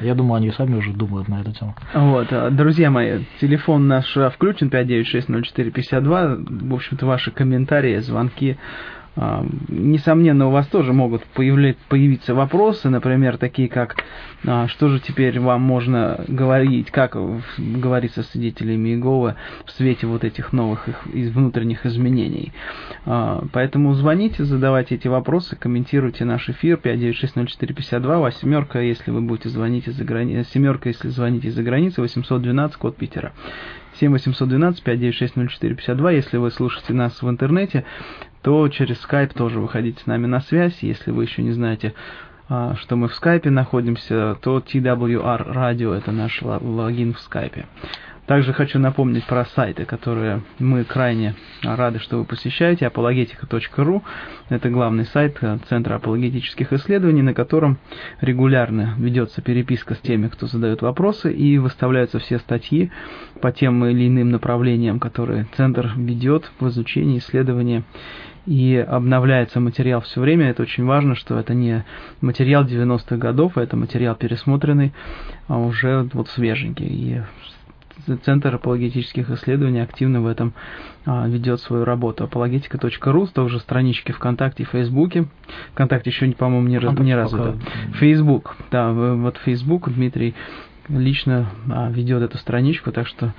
я думаю, они сами уже думают на эту тему. Вот, а, друзья мои, телефон наш включен 5960452. В общем-то, ваши комментарии, звонки а, несомненно, у вас тоже могут появиться вопросы, например, такие как, а, что же теперь вам можно говорить, как говорится с свидетелями Иеговы в свете вот этих новых их внутренних изменений. А, поэтому звоните, задавайте эти вопросы, комментируйте наш эфир 5960452, восьмерка, если вы будете звонить из-за границы, семерка, если звоните из-за границы, 812, код Питера. 7 812 596 0452. Если вы слушаете нас в интернете, то через Skype тоже выходите с нами на связь. Если вы еще не знаете, а, что мы в скайпе находимся, то TWR Radio это наш логин в скайпе. Также хочу напомнить про сайты, которые мы крайне рады, что вы посещаете. apologetica.ru – это главный сайт Центра апологетических исследований, на котором регулярно ведется переписка с теми, кто задает вопросы, и выставляются все статьи по тем или иным направлениям, которые Центр ведет в изучении, исследовании и обновляется материал все время. Это очень важно, что это не материал 90-х годов, а это материал пересмотренный, а уже вот свеженький. И Центр апологетических исследований активно в этом а, ведет свою работу. апологетика.ру, тоже странички ВКонтакте и Фейсбуке. ВКонтакте еще, по-моему, не, раз, не развито. Фейсбук, да, вот Фейсбук Дмитрий лично а, ведет эту страничку, так что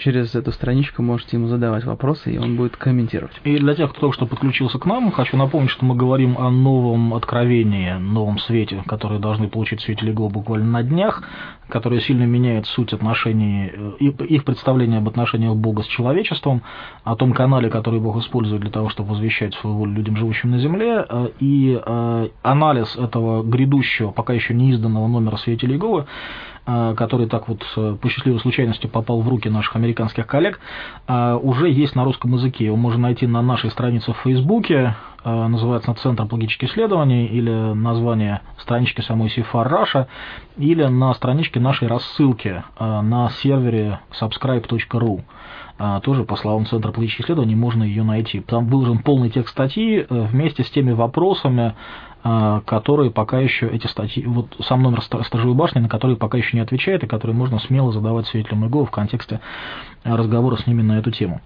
через эту страничку можете ему задавать вопросы, и он будет комментировать. И для тех, кто только что подключился к нам, хочу напомнить, что мы говорим о новом откровении, новом свете, который должны получить свидетели Го буквально на днях, который сильно меняет суть отношений, э, их представление об отношениях Бога с человечеством, о том канале, который Бог использует для того, чтобы возвещать свою волю людям, живущим на земле, э, и э, анализ этого грядущего, пока еще не изданного номера свидетелей Иеговы, который так вот э, по счастливой случайности попал в руки наших американских коллег, а, уже есть на русском языке. Его можно найти на нашей странице в Фейсбуке, называется Центр логических исследований, или название странички самой Сифар Раша, или на страничке нашей рассылки на сервере subscribe.ru тоже по словам Центра политических исследований можно ее найти. Там выложен полный текст статьи э, вместе с теми вопросами, а, которые пока еще эти статьи, вот сам номер сторожевой башни, на который пока еще не отвечает, и который можно смело задавать свидетелям ИГО в контексте разговора с ними на эту тему.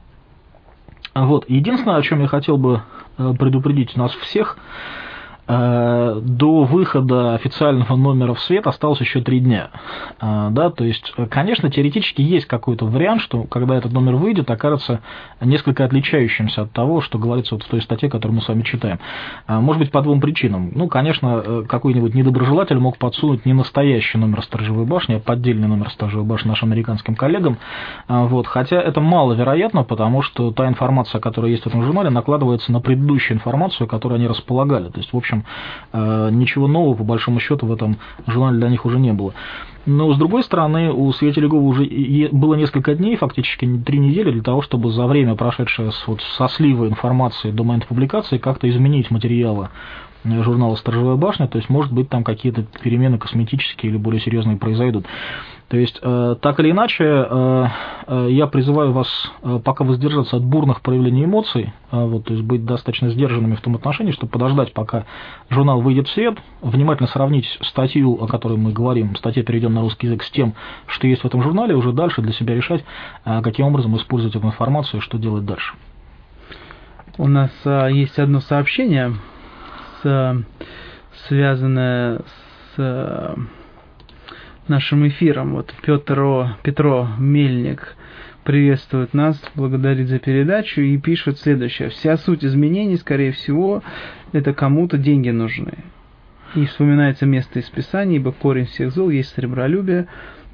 Вот. Единственное, о чем я хотел бы э, предупредить нас всех, Э, до выхода официального номера в свет осталось еще три дня. Э, да, то есть, конечно, теоретически есть какой-то вариант, что когда этот номер выйдет, окажется несколько отличающимся от того, что говорится вот в той статье, которую мы с вами читаем. Э, может быть, по двум причинам. Ну, конечно, какой-нибудь недоброжелатель мог подсунуть не настоящий номер сторожевой башни, а поддельный номер сторожевой башни нашим американским коллегам. Вот. Хотя это маловероятно, потому что та информация, которая есть в этом журнале, накладывается на предыдущую информацию, которой они располагали. То есть, в общем, общем, э, ничего нового, по большому счету, в этом журнале для них уже не было. Но, с другой стороны, у Света Гова уже было несколько дней, фактически три недели, для того, чтобы за время, прошедшее вот, со слива информации до момента публикации, как-то изменить материалы журнала «Сторожевая башня», то есть, может быть, там какие-то перемены косметические или более серьезные произойдут. То есть, э, так или иначе, э, э, я призываю вас пока воздержаться от бурных проявлений эмоций, вот, то есть быть достаточно сдержанными в том отношении, чтобы подождать, пока журнал выйдет в свет, внимательно сравнить статью, о которой мы говорим, статья переведена на русский язык, с тем, что есть в этом журнале, уже дальше для себя решать, каким образом использовать эту информацию и что делать дальше. У нас есть одно сообщение, связанное с нашим эфиром. Вот Петро, Петро Мельник приветствует нас, благодарит за передачу и пишет следующее. Вся суть изменений, скорее всего, это кому-то деньги нужны. И вспоминается место из Писания, ибо корень всех зол есть сребролюбие,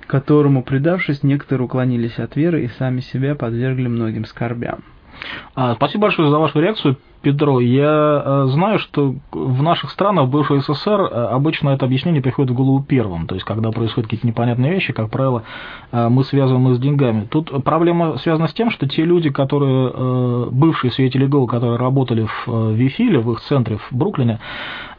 которому, предавшись, некоторые уклонились от веры и сами себя подвергли многим скорбям. А, спасибо большое за вашу реакцию, Петро. Я э, знаю, что в наших странах, в бывшей СССР, э, обычно это объяснение приходит в голову первым. То есть, когда происходят какие-то непонятные вещи, как правило, э, мы связываем их с деньгами. Тут проблема связана с тем, что те люди, которые, бывшие свидетели ГО, которые работали в Вифиле, в их центре в Бруклине,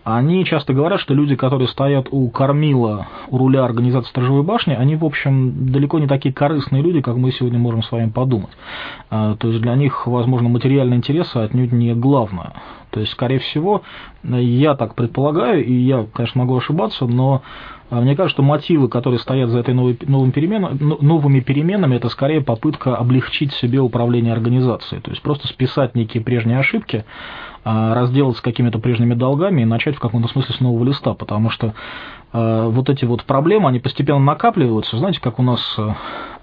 они часто говорят, что люди, которые стоят у кормила, у руля организации Сторожевой башни, они, в общем, далеко не такие корыстные люди, как мы сегодня можем с вами подумать. То есть для них, возможно, материальные интересы отнюдь не главное. То есть, скорее всего, я так предполагаю, и я, конечно, могу ошибаться, но а, мне кажется, что мотивы, которые стоят за этой новой, новым перемен, новыми переменами, это скорее попытка облегчить себе управление организацией. То есть просто списать некие прежние ошибки, а, разделаться с какими-то прежними долгами и начать в каком-то смысле с нового листа, потому что вот эти вот проблемы, они постепенно накапливаются. Знаете, как у нас, э,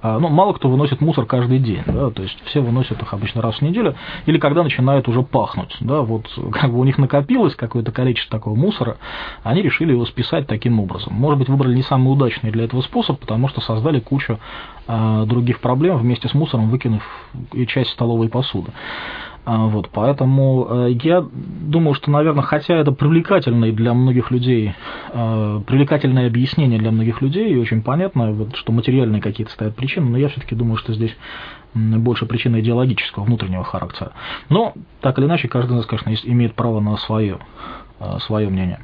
э, ну, мало кто выносит мусор каждый день, да, то есть все выносят их обычно раз в неделю, или когда начинает уже пахнуть, да, вот как бы у них накопилось какое-то количество такого мусора, они решили его списать таким образом. Может быть, выбрали не самый удачный для этого способ, потому что создали кучу других проблем вместе с мусором, выкинув и часть столовой посуды. А, вот, поэтому э, я думаю, что, наверное, хотя это привлекательное для многих людей, э, привлекательное объяснение для многих людей, и очень понятно, вот, что материальные какие-то стоят причины, но я все-таки думаю, что здесь больше причина идеологического, внутреннего характера. Но, так или иначе, каждый из нас, конечно, имеет право на свое, э, свое мнение.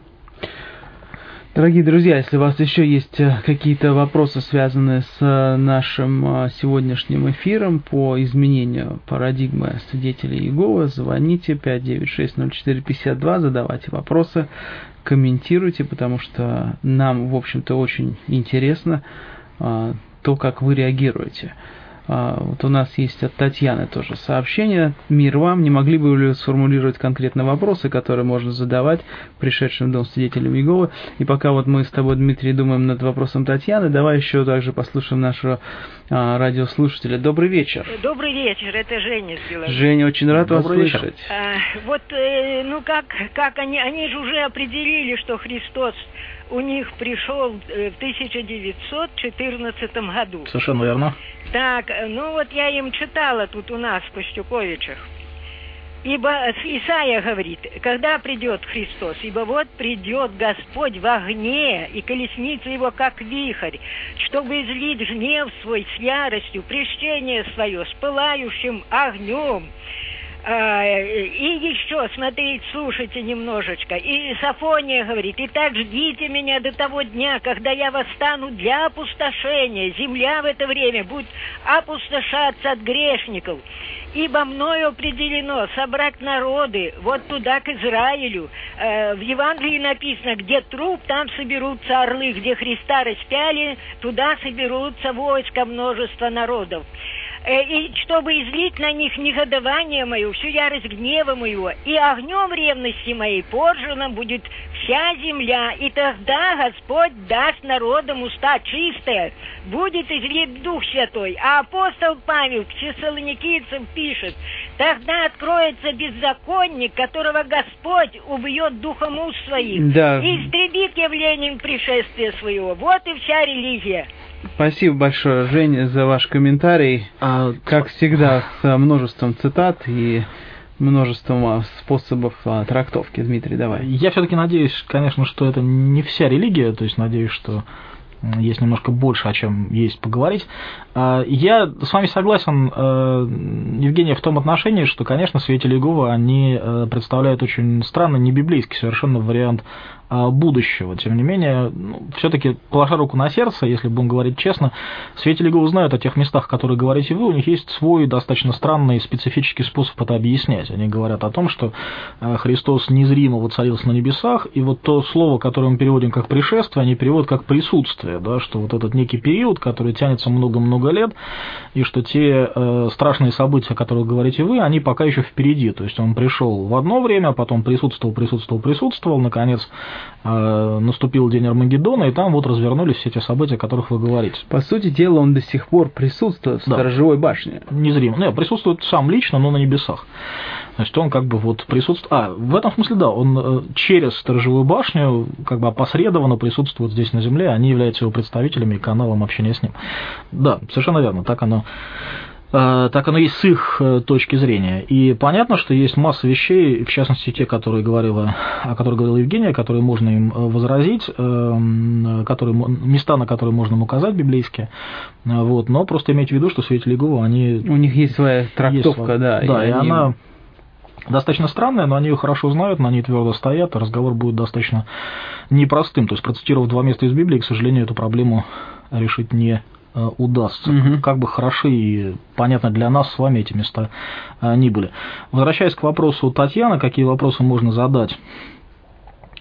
Дорогие друзья, если у вас еще есть э, какие-то вопросы, связанные с э, нашим э, сегодняшним эфиром по изменению парадигмы свидетелей Иеговы, звоните 596-0452, задавайте вопросы, комментируйте, потому что нам, в общем-то, очень интересно то, как вы реагируете. А, вот у нас есть от Татьяны тоже сообщение. Мир вам, не могли бы вы сформулировать конкретно вопросы, которые можно задавать пришедшим в дом свидетелям Иеговы? И пока вот мы с тобой, Дмитрий, думаем над вопросом Татьяны, давай еще также послушаем нашего а, радиослушателя. Добрый вечер. Добрый вечер, это Женя с Женя, очень рад Добрый вас вечер. слышать. А, вот, э, ну как, как они, они же уже определили, что Христос у них пришел э, в 1914 году. Совершенно верно. Так, э, ну вот я им читала тут у нас в Костюковичах. Ибо Исаия говорит, когда придет Христос, ибо вот придет Господь в огне, и колесница его как вихрь, чтобы излить гнев свой с яростью, прещение свое с пылающим огнем, и еще, смотрите, слушайте немножечко. И Сафония говорит, «И так ждите меня до того дня, когда я восстану для опустошения. Земля в это время будет опустошаться от грешников. Ибо мною определено собрать народы вот туда, к Израилю. Э, в Евангелии написано, где труп, там соберутся орлы, где Христа распяли, туда соберутся войска множества народов. Э, и чтобы излить на них негодование мое, всю ярость гнева моего, и огнем ревности моей порженным будет вся земля, и тогда Господь даст народам уста чистые, будет излит Дух Святой. А апостол Павел к Фессалоникийцам пишет, тогда откроется беззаконник, которого Господь убьет духом уст своих да. и истребит явлением пришествия своего. Вот и вся религия. Спасибо большое, Женя, за ваш комментарий. А, как всегда, с множеством цитат и множеством а, способов а, трактовки. Дмитрий, давай. Я все-таки надеюсь, конечно, что это не вся религия, то есть надеюсь, что есть немножко больше, о чем есть поговорить. А, я с вами согласен, Евгения, в том отношении, что, конечно, свидетели Иеговы, они представляют очень странный, не библейский совершенно вариант будущего. Тем не менее, ну, все-таки, положа руку на сердце, если будем говорить честно, свидетели Иеговы знают о тех местах, которые говорите вы, у них есть свой достаточно странный специфический способ это объяснять. Они говорят о том, что а, Христос незримо воцарился на небесах, и вот то слово, которое мы переводим как пришествие, они переводят как присутствие. да, что вот этот некий период, который тянется много-много лет, и что те э, страшные события, о которых говорите вы, они пока еще впереди. То есть он пришел в одно время, потом присутствовал, присутствовал, присутствовал, наконец э, наступил день Армагеддона, и там вот развернулись все те события, о которых вы говорите. По сути дела, он до сих пор присутствует в да. сторожевой башне. Незримо. Нет, присутствует сам лично, но на небесах. Значит, он как бы вот присутствует... А, в этом смысле, да, он э, через сторожевую башню как бы опосредованно присутствует здесь на Земле, они являются его представителями и каналом общения с ним. Да, совершенно верно, так оно э, так оно есть с их э, точки зрения. И понятно, что есть масса вещей, в частности, те, которые говорила, о которых говорила Евгения, которые можно им возразить, которые, места, на которые можно им указать библейские. Вот, но просто иметь в виду, что свидетели Иеговы, они... У них есть своя трактовка, есть, да. Да, и, и они... она достаточно странная, но они ее хорошо знают, на ней твердо стоят, и разговор будет достаточно непростым. То есть, процитировав два места из Библии, к сожалению, эту проблему решить не э, удастся. Угу. Как бы хороши и понятно для нас с вами эти места э, ни были. Возвращаясь к вопросу Татьяны, какие вопросы можно задать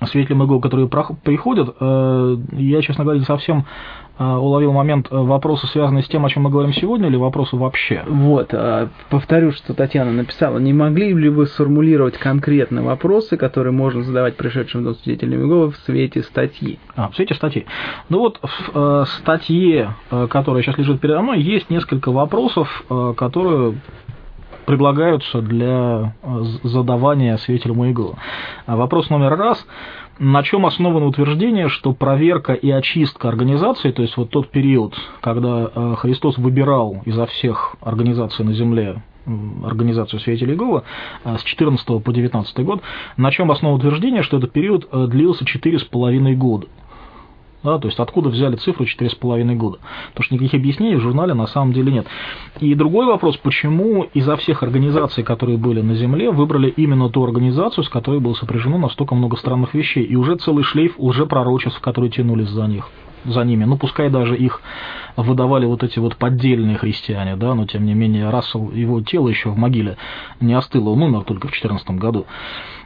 свидетелям ИГО, которые приходят, э, я, честно говоря, не совсем э, уловил момент э, вопроса, связанный с тем, о чем мы говорим сегодня, или вопросы вообще? Вот, повторю, что Татьяна написала. Не могли ли вы сформулировать конкретно вопросы, которые можно задавать пришедшим до свидетелям ИГО в свете статьи? А, в свете статьи. Ну вот, в статье, которая сейчас лежит передо мной, есть несколько вопросов, которые предлагаются для э, задавания свидетелю Моего. Вопрос номер раз. На чем основано утверждение, что проверка и очистка организации, то есть вот тот период, когда э, Христос выбирал изо всех организаций на земле организацию свидетелей Иеговы э, с 14 по 19 год, на чем основано утверждение, что этот период длился 4,5 года. Да, то есть откуда взяли цифру 4,5 года? Потому что никаких объяснений в журнале на самом деле нет. И другой вопрос, почему изо всех организаций, которые были на Земле, выбрали именно ту организацию, с которой было сопряжено настолько много странных вещей, и уже целый шлейф уже пророчеств, которые тянулись за них за ними. Ну, пускай даже их выдавали вот эти вот поддельные христиане, да, но тем не менее Рассел, его тело еще в могиле не остыло, он умер только в 2014 году.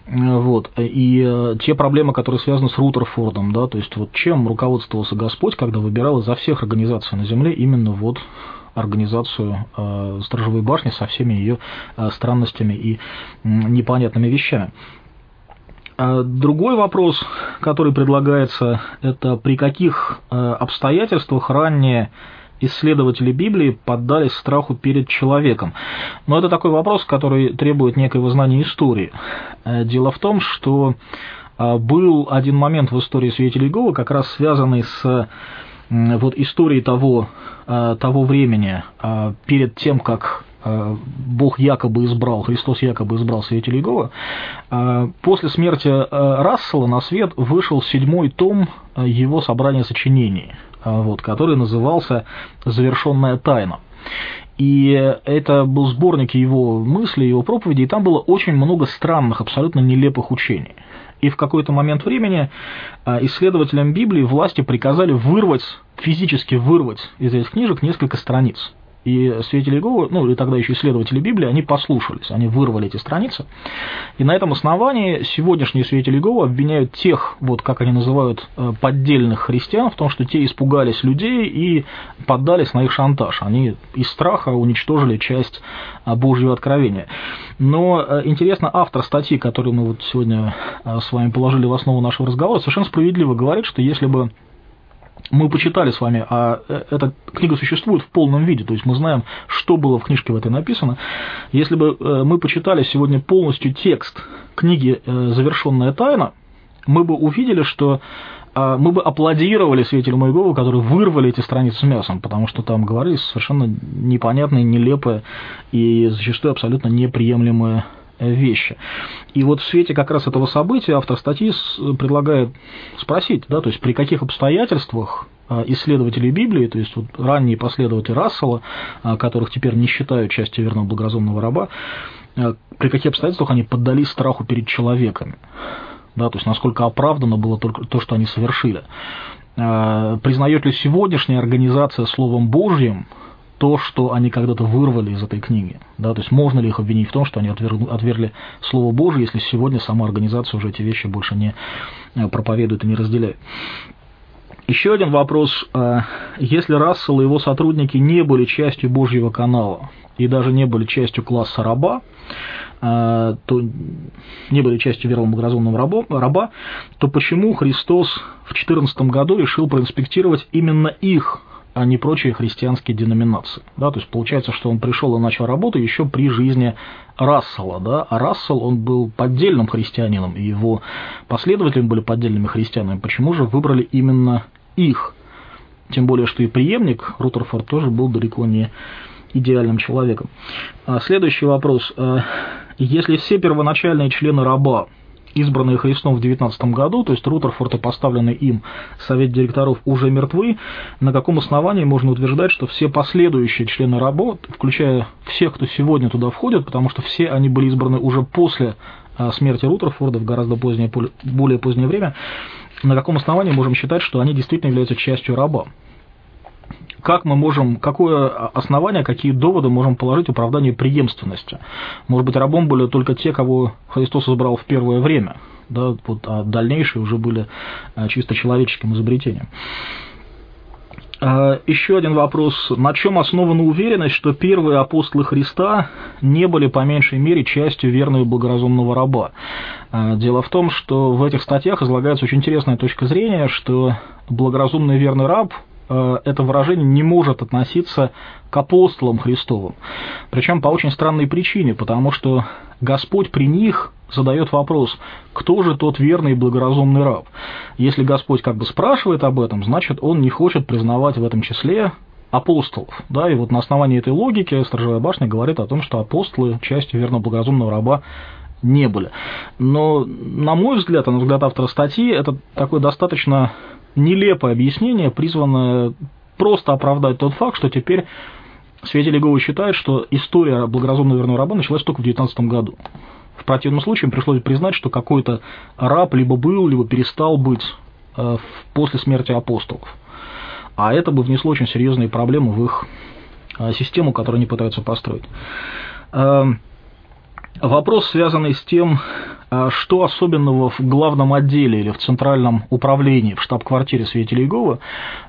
Вот. И э, те проблемы, которые связаны с Рутерфордом, да, то есть вот чем руководствовался Господь, когда выбирал изо всех организаций на Земле именно вот организацию э, Сторожевой башни со всеми ее э, странностями и э, непонятными вещами. А другой вопрос, который предлагается, это при каких э, обстоятельствах ранее исследователи Библии поддались страху перед человеком. Но это такой вопрос, который требует некоего знания истории. Э, дело в том, что э, был один момент в истории свидетелей Иеговы, как раз связанный с вот историей того, того времени, перед тем, как Э, Бог якобы избрал, Христос якобы избрал свидетелей Иеговы, э, после смерти э, Рассела на свет вышел седьмой том его собрания сочинений, вот, который назывался «Завершенная тайна». И это был сборник его мыслей, его проповедей, и там было очень много странных, абсолютно нелепых учений. И в какой-то момент времени исследователям Библии власти приказали вырвать, физически вырвать из этих книжек несколько страниц. И свидетели Иеговы, ну и тогда еще исследователи Библии, они послушались, они вырвали эти страницы. И на этом основании сегодняшние свидетели Иеговы обвиняют тех, вот как они называют, э, поддельных христиан в том, что те испугались людей и поддались на их шантаж. Они из страха уничтожили часть э, Божьего откровения. Но э, интересно, автор статьи, которую мы вот сегодня с вами положили в основу нашего разговора, совершенно справедливо говорит, что если бы мы почитали с вами, а э, эта книга существует в полном виде, то есть мы знаем, что было в книжке в этой написано. Если бы э, мы почитали сегодня полностью текст книги э, «Завершенная тайна», мы бы увидели, что а, мы бы аплодировали свидетелю Моегову, которые вырвали эти страницы с мясом, потому что там говорились совершенно непонятные, нелепые и зачастую абсолютно неприемлемые вещи. И вот в свете как раз этого события автор статьи предлагает спросить, да, то есть при каких обстоятельствах а, исследователи Библии, то есть вот ранние последователи Рассела, а, которых теперь не считают частью верного благоразумного раба, а, при каких обстоятельствах они поддались страху перед человеками, да, то есть насколько оправдано было только то, что они совершили. Признает ли сегодняшняя организация Словом Божьим то, что они когда-то вырвали из этой книги. Да, то есть можно ли их обвинить в том, что они отвергли, отвергли Слово Божие, если сегодня сама организация уже эти вещи больше не э, проповедует и не разделяет. Еще один вопрос. А, если Рассел и его сотрудники не были частью Божьего канала и даже не были частью класса раба, а, то не были частью верного богоразумного раба, раба, то почему Христос в 14 году решил проинспектировать именно их а не прочие христианские деноминации. Да, то есть получается, что он пришел и начал работу еще при жизни Рассела. Да, а Рассел, он был поддельным христианином, и его последователи были поддельными христианами. Почему же выбрали именно их? Тем более, что и преемник Рутерфорд тоже был далеко не идеальным человеком. А следующий вопрос. А если все первоначальные члены раба избранные Христом в 19 году, то есть Рутерфорд и поставленный им совет директоров уже мертвы, на каком основании можно утверждать, что все последующие члены работ, включая всех, кто сегодня туда входит, потому что все они были избраны уже после а, смерти Рутерфорда в гораздо позднее, более позднее время, на каком основании можем считать, что они действительно являются частью раба? Как мы можем, какое основание, какие доводы можем положить в оправдание преемственности. Может быть, рабом были только те, кого Христос избрал в первое время, да, вот, а дальнейшие уже были а, чисто человеческим изобретением. А, еще один вопрос. На чем основана уверенность, что первые апостолы Христа не были по меньшей мере частью верного и благоразумного раба? А, дело в том, что в этих статьях излагается очень интересная точка зрения, что благоразумный верный раб это выражение не может относиться к апостолам Христовым. Причем по очень странной причине, потому что Господь при них задает вопрос, кто же тот верный и благоразумный раб. Если Господь как бы спрашивает об этом, значит, он не хочет признавать в этом числе апостолов. Да, и вот на основании этой логики Сторожевая башня говорит о том, что апостолы частью верно благоразумного раба не были. Но, на мой взгляд, а на взгляд автора статьи, это такой достаточно нелепое объяснение, призванное просто оправдать тот факт, что теперь свидетели Иеговы считают, что история благоразумного верного раба началась только в 19 году. В противном случае пришлось признать, что какой-то раб либо был, либо перестал быть э, после смерти апостолов. А это бы внесло очень серьезные проблемы в их э, систему, которую они пытаются построить. Эм, вопрос, связанный с тем, что особенного в главном отделе или в центральном управлении, в штаб-квартире свидетелей Иеговы,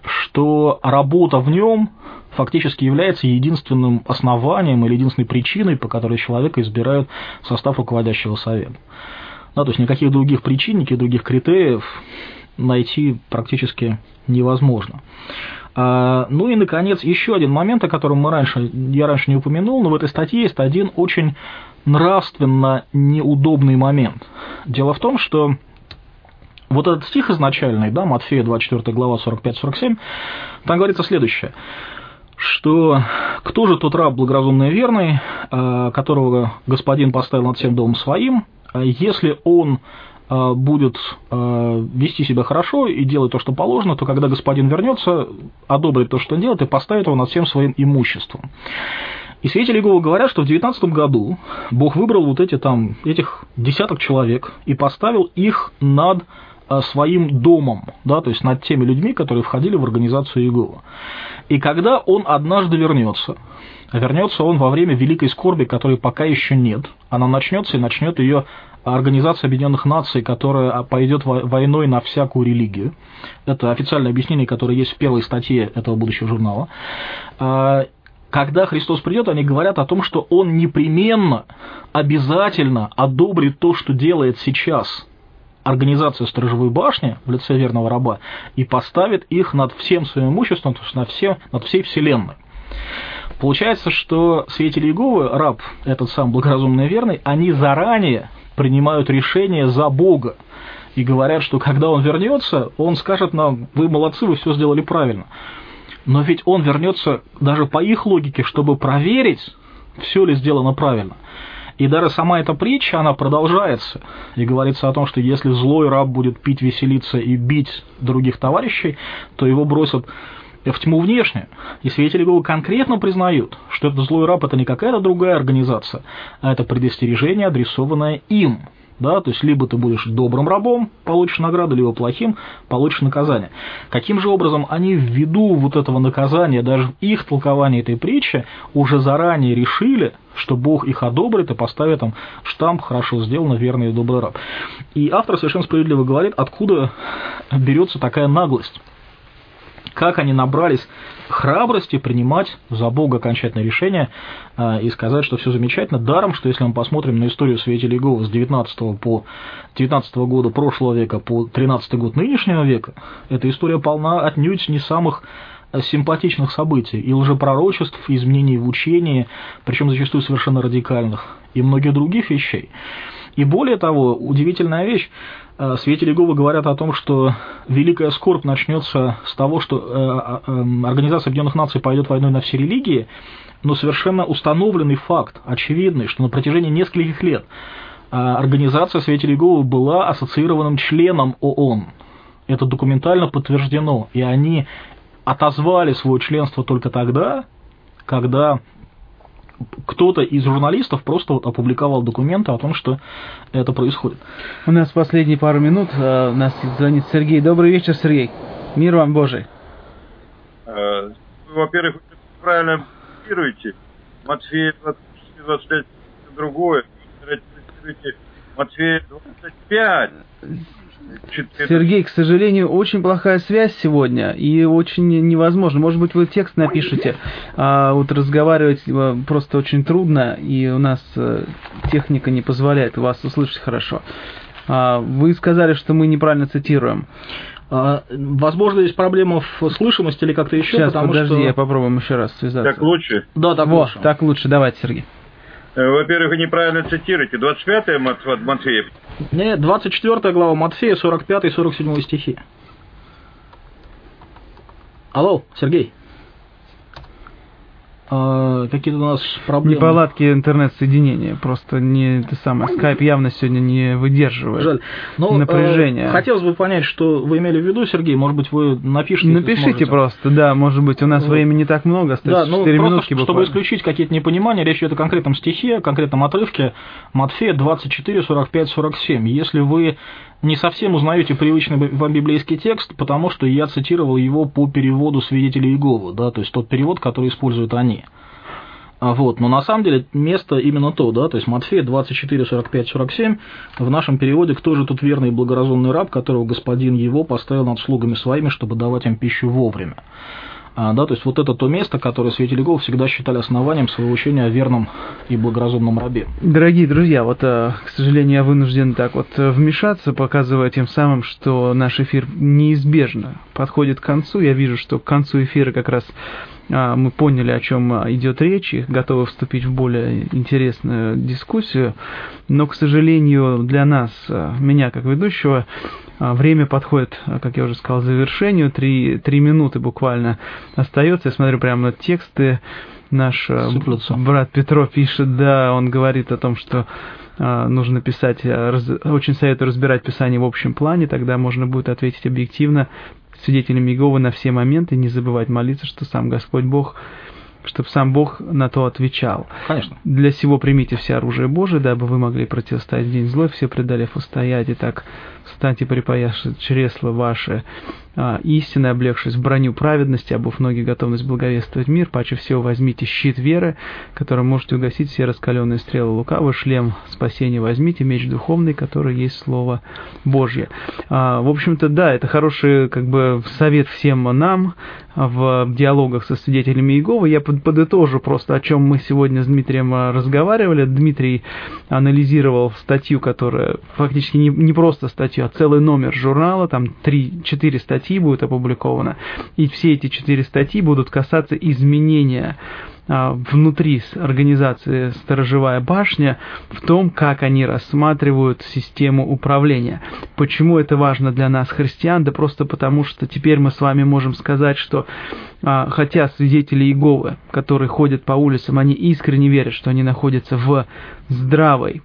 что работа в нем фактически является единственным основанием или единственной причиной, по которой человека избирают в состав руководящего совета. Да, то есть никаких других причин, никаких других критериев найти практически невозможно. А, ну и, наконец, еще один момент, о котором мы раньше, я раньше не упомянул, но в этой статье есть один очень нравственно неудобный момент. Дело в том, что вот этот стих изначальный, да, Матфея 24 глава 45-47, там говорится следующее, что кто же тот раб благоразумный и верный, э, которого господин поставил над всем домом своим, э, если он э, будет вести себя хорошо и делать то, что положено, то когда господин вернется, одобрит то, что он делает, и поставит его над всем своим имуществом. И свидетели Иеговы говорят, что в 19 году Бог выбрал вот эти там, этих десяток человек и поставил их над а, своим домом, да, то есть над теми людьми, которые входили в организацию Иегова. И когда он однажды вернется, вернется он во время великой скорби, которой пока еще нет, она начнется и начнет ее Организация Объединенных Наций, которая а, пойдет войной на всякую религию. Это официальное объяснение, которое есть в первой статье этого будущего журнала. Когда Христос придет, они говорят о том, что Он непременно, обязательно одобрит то, что делает сейчас организация Сторожевой башни в лице верного раба и поставит их над всем своим имуществом, то есть над, всем, над всей вселенной. Получается, что свидетели Иеговы, раб, этот сам благоразумный и верный, они заранее принимают решение за Бога и говорят, что когда он вернется, он скажет нам, вы молодцы, вы все сделали правильно. Но ведь он вернется даже по их логике, чтобы проверить, все ли сделано правильно. И даже сама эта притча, она продолжается. И говорится о том, что если злой раб будет пить, веселиться и бить других товарищей, то его бросят в тьму внешне. И свидетели Иеговы конкретно признают, что этот злой раб – это не какая-то другая организация, а это предостережение, адресованное им – да, то есть либо ты будешь добрым рабом, получишь награду, либо плохим, получишь наказание. Каким же образом они ввиду вот этого наказания, даже их толкования этой притчи, уже заранее решили, что Бог их одобрит и поставит там штамп «хорошо сделано, верный и добрый раб». И автор совершенно справедливо говорит, откуда берется такая наглость. как они набрались храбрости принимать за Бога окончательное решение э, и сказать, что все замечательно. Даром, что если мы посмотрим на историю свидетелей Иеговы с 19 по 19 года прошлого века по 13 год нынешнего века, эта история полна отнюдь не самых симпатичных событий, и лжепророчеств, и изменений в учении, причем зачастую совершенно радикальных, и многих других вещей. И более того, удивительная вещь, э, свидетели Иеговы говорят о том, что великая скорбь начнется с того, что э, э, Организация Объединенных Наций пойдет войной на все религии, но совершенно установленный факт, очевидный, что на протяжении нескольких лет Организация Свидетелей Иеговы была ассоциированным членом ООН. Это документально подтверждено, и они отозвали свое членство только тогда, когда кто-то из журналистов просто вот опубликовал документы о том, что это происходит. У нас последние пару минут. Э, у нас звонит Сергей. Добрый вечер, Сергей. Мир вам Божий. Э, во-первых, вы правильно цитируете. Матфея 25 другое. Матфея 25. Сергей, к сожалению, очень плохая связь сегодня и очень невозможно. Может быть, вы текст напишите, а вот разговаривать э, просто очень трудно, и у нас э, техника не позволяет вас услышать хорошо. А, вы сказали, что мы неправильно цитируем. А, возможно, есть проблема в слышимости или как-то еще. Сейчас, подожди, что... я попробуем еще раз связаться. Так лучше? Да, так Во, лучше. Так лучше, давайте, Сергей. Э, во-первых, вы неправильно цитируете. 25-е Матфея? Нет, 24 глава Матфея, 45-47 стихи. Алло, Сергей. А, какие-то у нас проблемы. Неполадки интернет-соединения. Просто не это самое. Скайп явно сегодня не выдерживает Жаль. Но, напряжения. Э, хотелось бы понять, что вы имели в виду, Сергей. Может быть, вы напишите. Напишите просто, да. Может быть, у нас вот. времени не так много, остается да, 4 ну, минутки буквально. Чтобы исключить какие-то непонимания, речь идет о конкретном стихе, о конкретном отрывке. Матфея 24, 45, 47. Если вы не совсем узнаете привычный вам библейский текст, потому что я цитировал его по переводу свидетелей Иеговы, да, то есть тот перевод, который используют они. А вот, но на самом деле место именно то, да, то есть Матфея 24, 45, 47, в нашем переводе «Кто же тут верный и благоразумный раб, которого господин его поставил над слугами своими, чтобы давать им пищу вовремя?» А, да, то есть вот это то место, которое святители Гол всегда считали основанием своего учения о верном и благоразумном рабе. Дорогие друзья, вот, э, к сожалению, я вынужден так вот э, вмешаться, показывая тем самым, что наш эфир неизбежно подходит к концу. Я вижу, что к концу эфира как раз мы поняли, о чем идет речь, и готовы вступить в более интересную дискуссию. Но, к сожалению, для нас, э, меня как ведущего, а, время подходит, а, как я уже сказал, к завершению. Три, три минуты буквально остается. Я смотрю прямо на тексты. Наш а, Сыплются. брат Петро пишет, да, он говорит о том, что нужно писать, очень советую разбирать Писание в общем плане, тогда можно будет ответить объективно свидетелем Иеговы на все моменты, не забывать молиться, что сам Господь Бог чтобы сам Бог на то отвечал. Конечно. Для сего примите все оружие Божие, дабы вы могли противостоять день злой, все преодолев устоять, и так встаньте, припаяши чресла ваши, а, истинно облегшись в броню праведности, обув ноги готовность благовествовать мир, паче всего возьмите щит веры, которым можете угасить все раскаленные стрелы лукавы, шлем спасения возьмите, меч духовный, который есть Слово Божье. А, в общем-то, да, это хороший как бы совет всем нам в диалогах со свидетелями Иеговы. Я подытожу просто, о чем мы сегодня с Дмитрием разговаривали. Дмитрий анализировал статью, которая фактически не, не просто статью, а целый номер журнала, там 3-4 статьи будет опубликовано, и все эти 4 статьи будут касаться изменения а, внутри организации «Сторожевая башня» в том, как они рассматривают систему управления. Почему это важно для нас, христиан? Да просто потому, что теперь мы с вами можем сказать, что а, хотя свидетели Иеговы, которые ходят по улицам, они искренне верят, что они находятся в здравой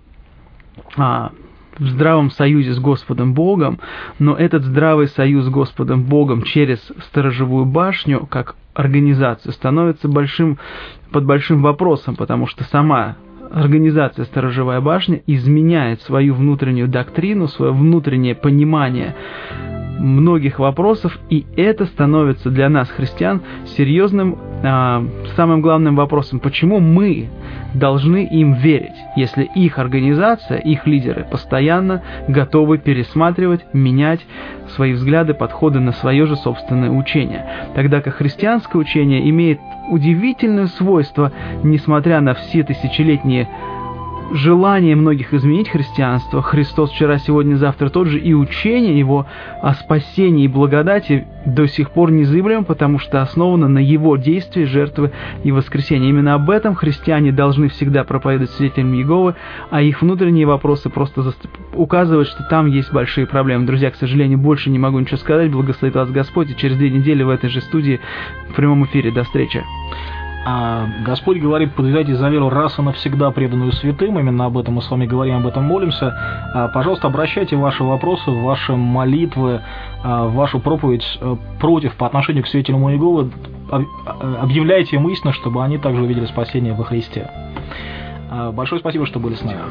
а, в здравом союзе с Господом Богом, но этот здравый союз с Господом Богом через сторожевую башню, как организацию, становится большим, под большим вопросом, потому что сама организация «Сторожевая башня» изменяет свою внутреннюю доктрину, свое внутреннее понимание многих вопросов, и это становится для нас, христиан, серьезным, а, самым главным вопросом, почему мы должны им верить, если их организация, их лидеры постоянно готовы пересматривать, менять свои взгляды, подходы на свое же собственное учение. Тогда как христианское учение имеет удивительное свойство, несмотря на все тысячелетние желание многих изменить христианство, Христос вчера, сегодня, завтра тот же, и учение его о спасении и благодати до сих пор незыблемо, потому что основано на его действии, жертвы и воскресения. Именно об этом христиане должны всегда проповедовать свидетелям Иеговы, а их внутренние вопросы просто заступ... указывают, что там есть большие проблемы. Друзья, к сожалению, больше не могу ничего сказать. Благословит вас Господь, и через две недели в этой же студии в прямом эфире. До встречи. А Господь говорит, подвигайте за веру раз и навсегда преданную святым, именно об этом мы с вами говорим, об этом молимся. А, пожалуйста, обращайте ваши вопросы, ваши молитвы, а, вашу проповедь э, против по отношению к свидетелям Иеговы, объявляйте им истину, чтобы они также увидели спасение во Христе. А, большое спасибо, что были с нами.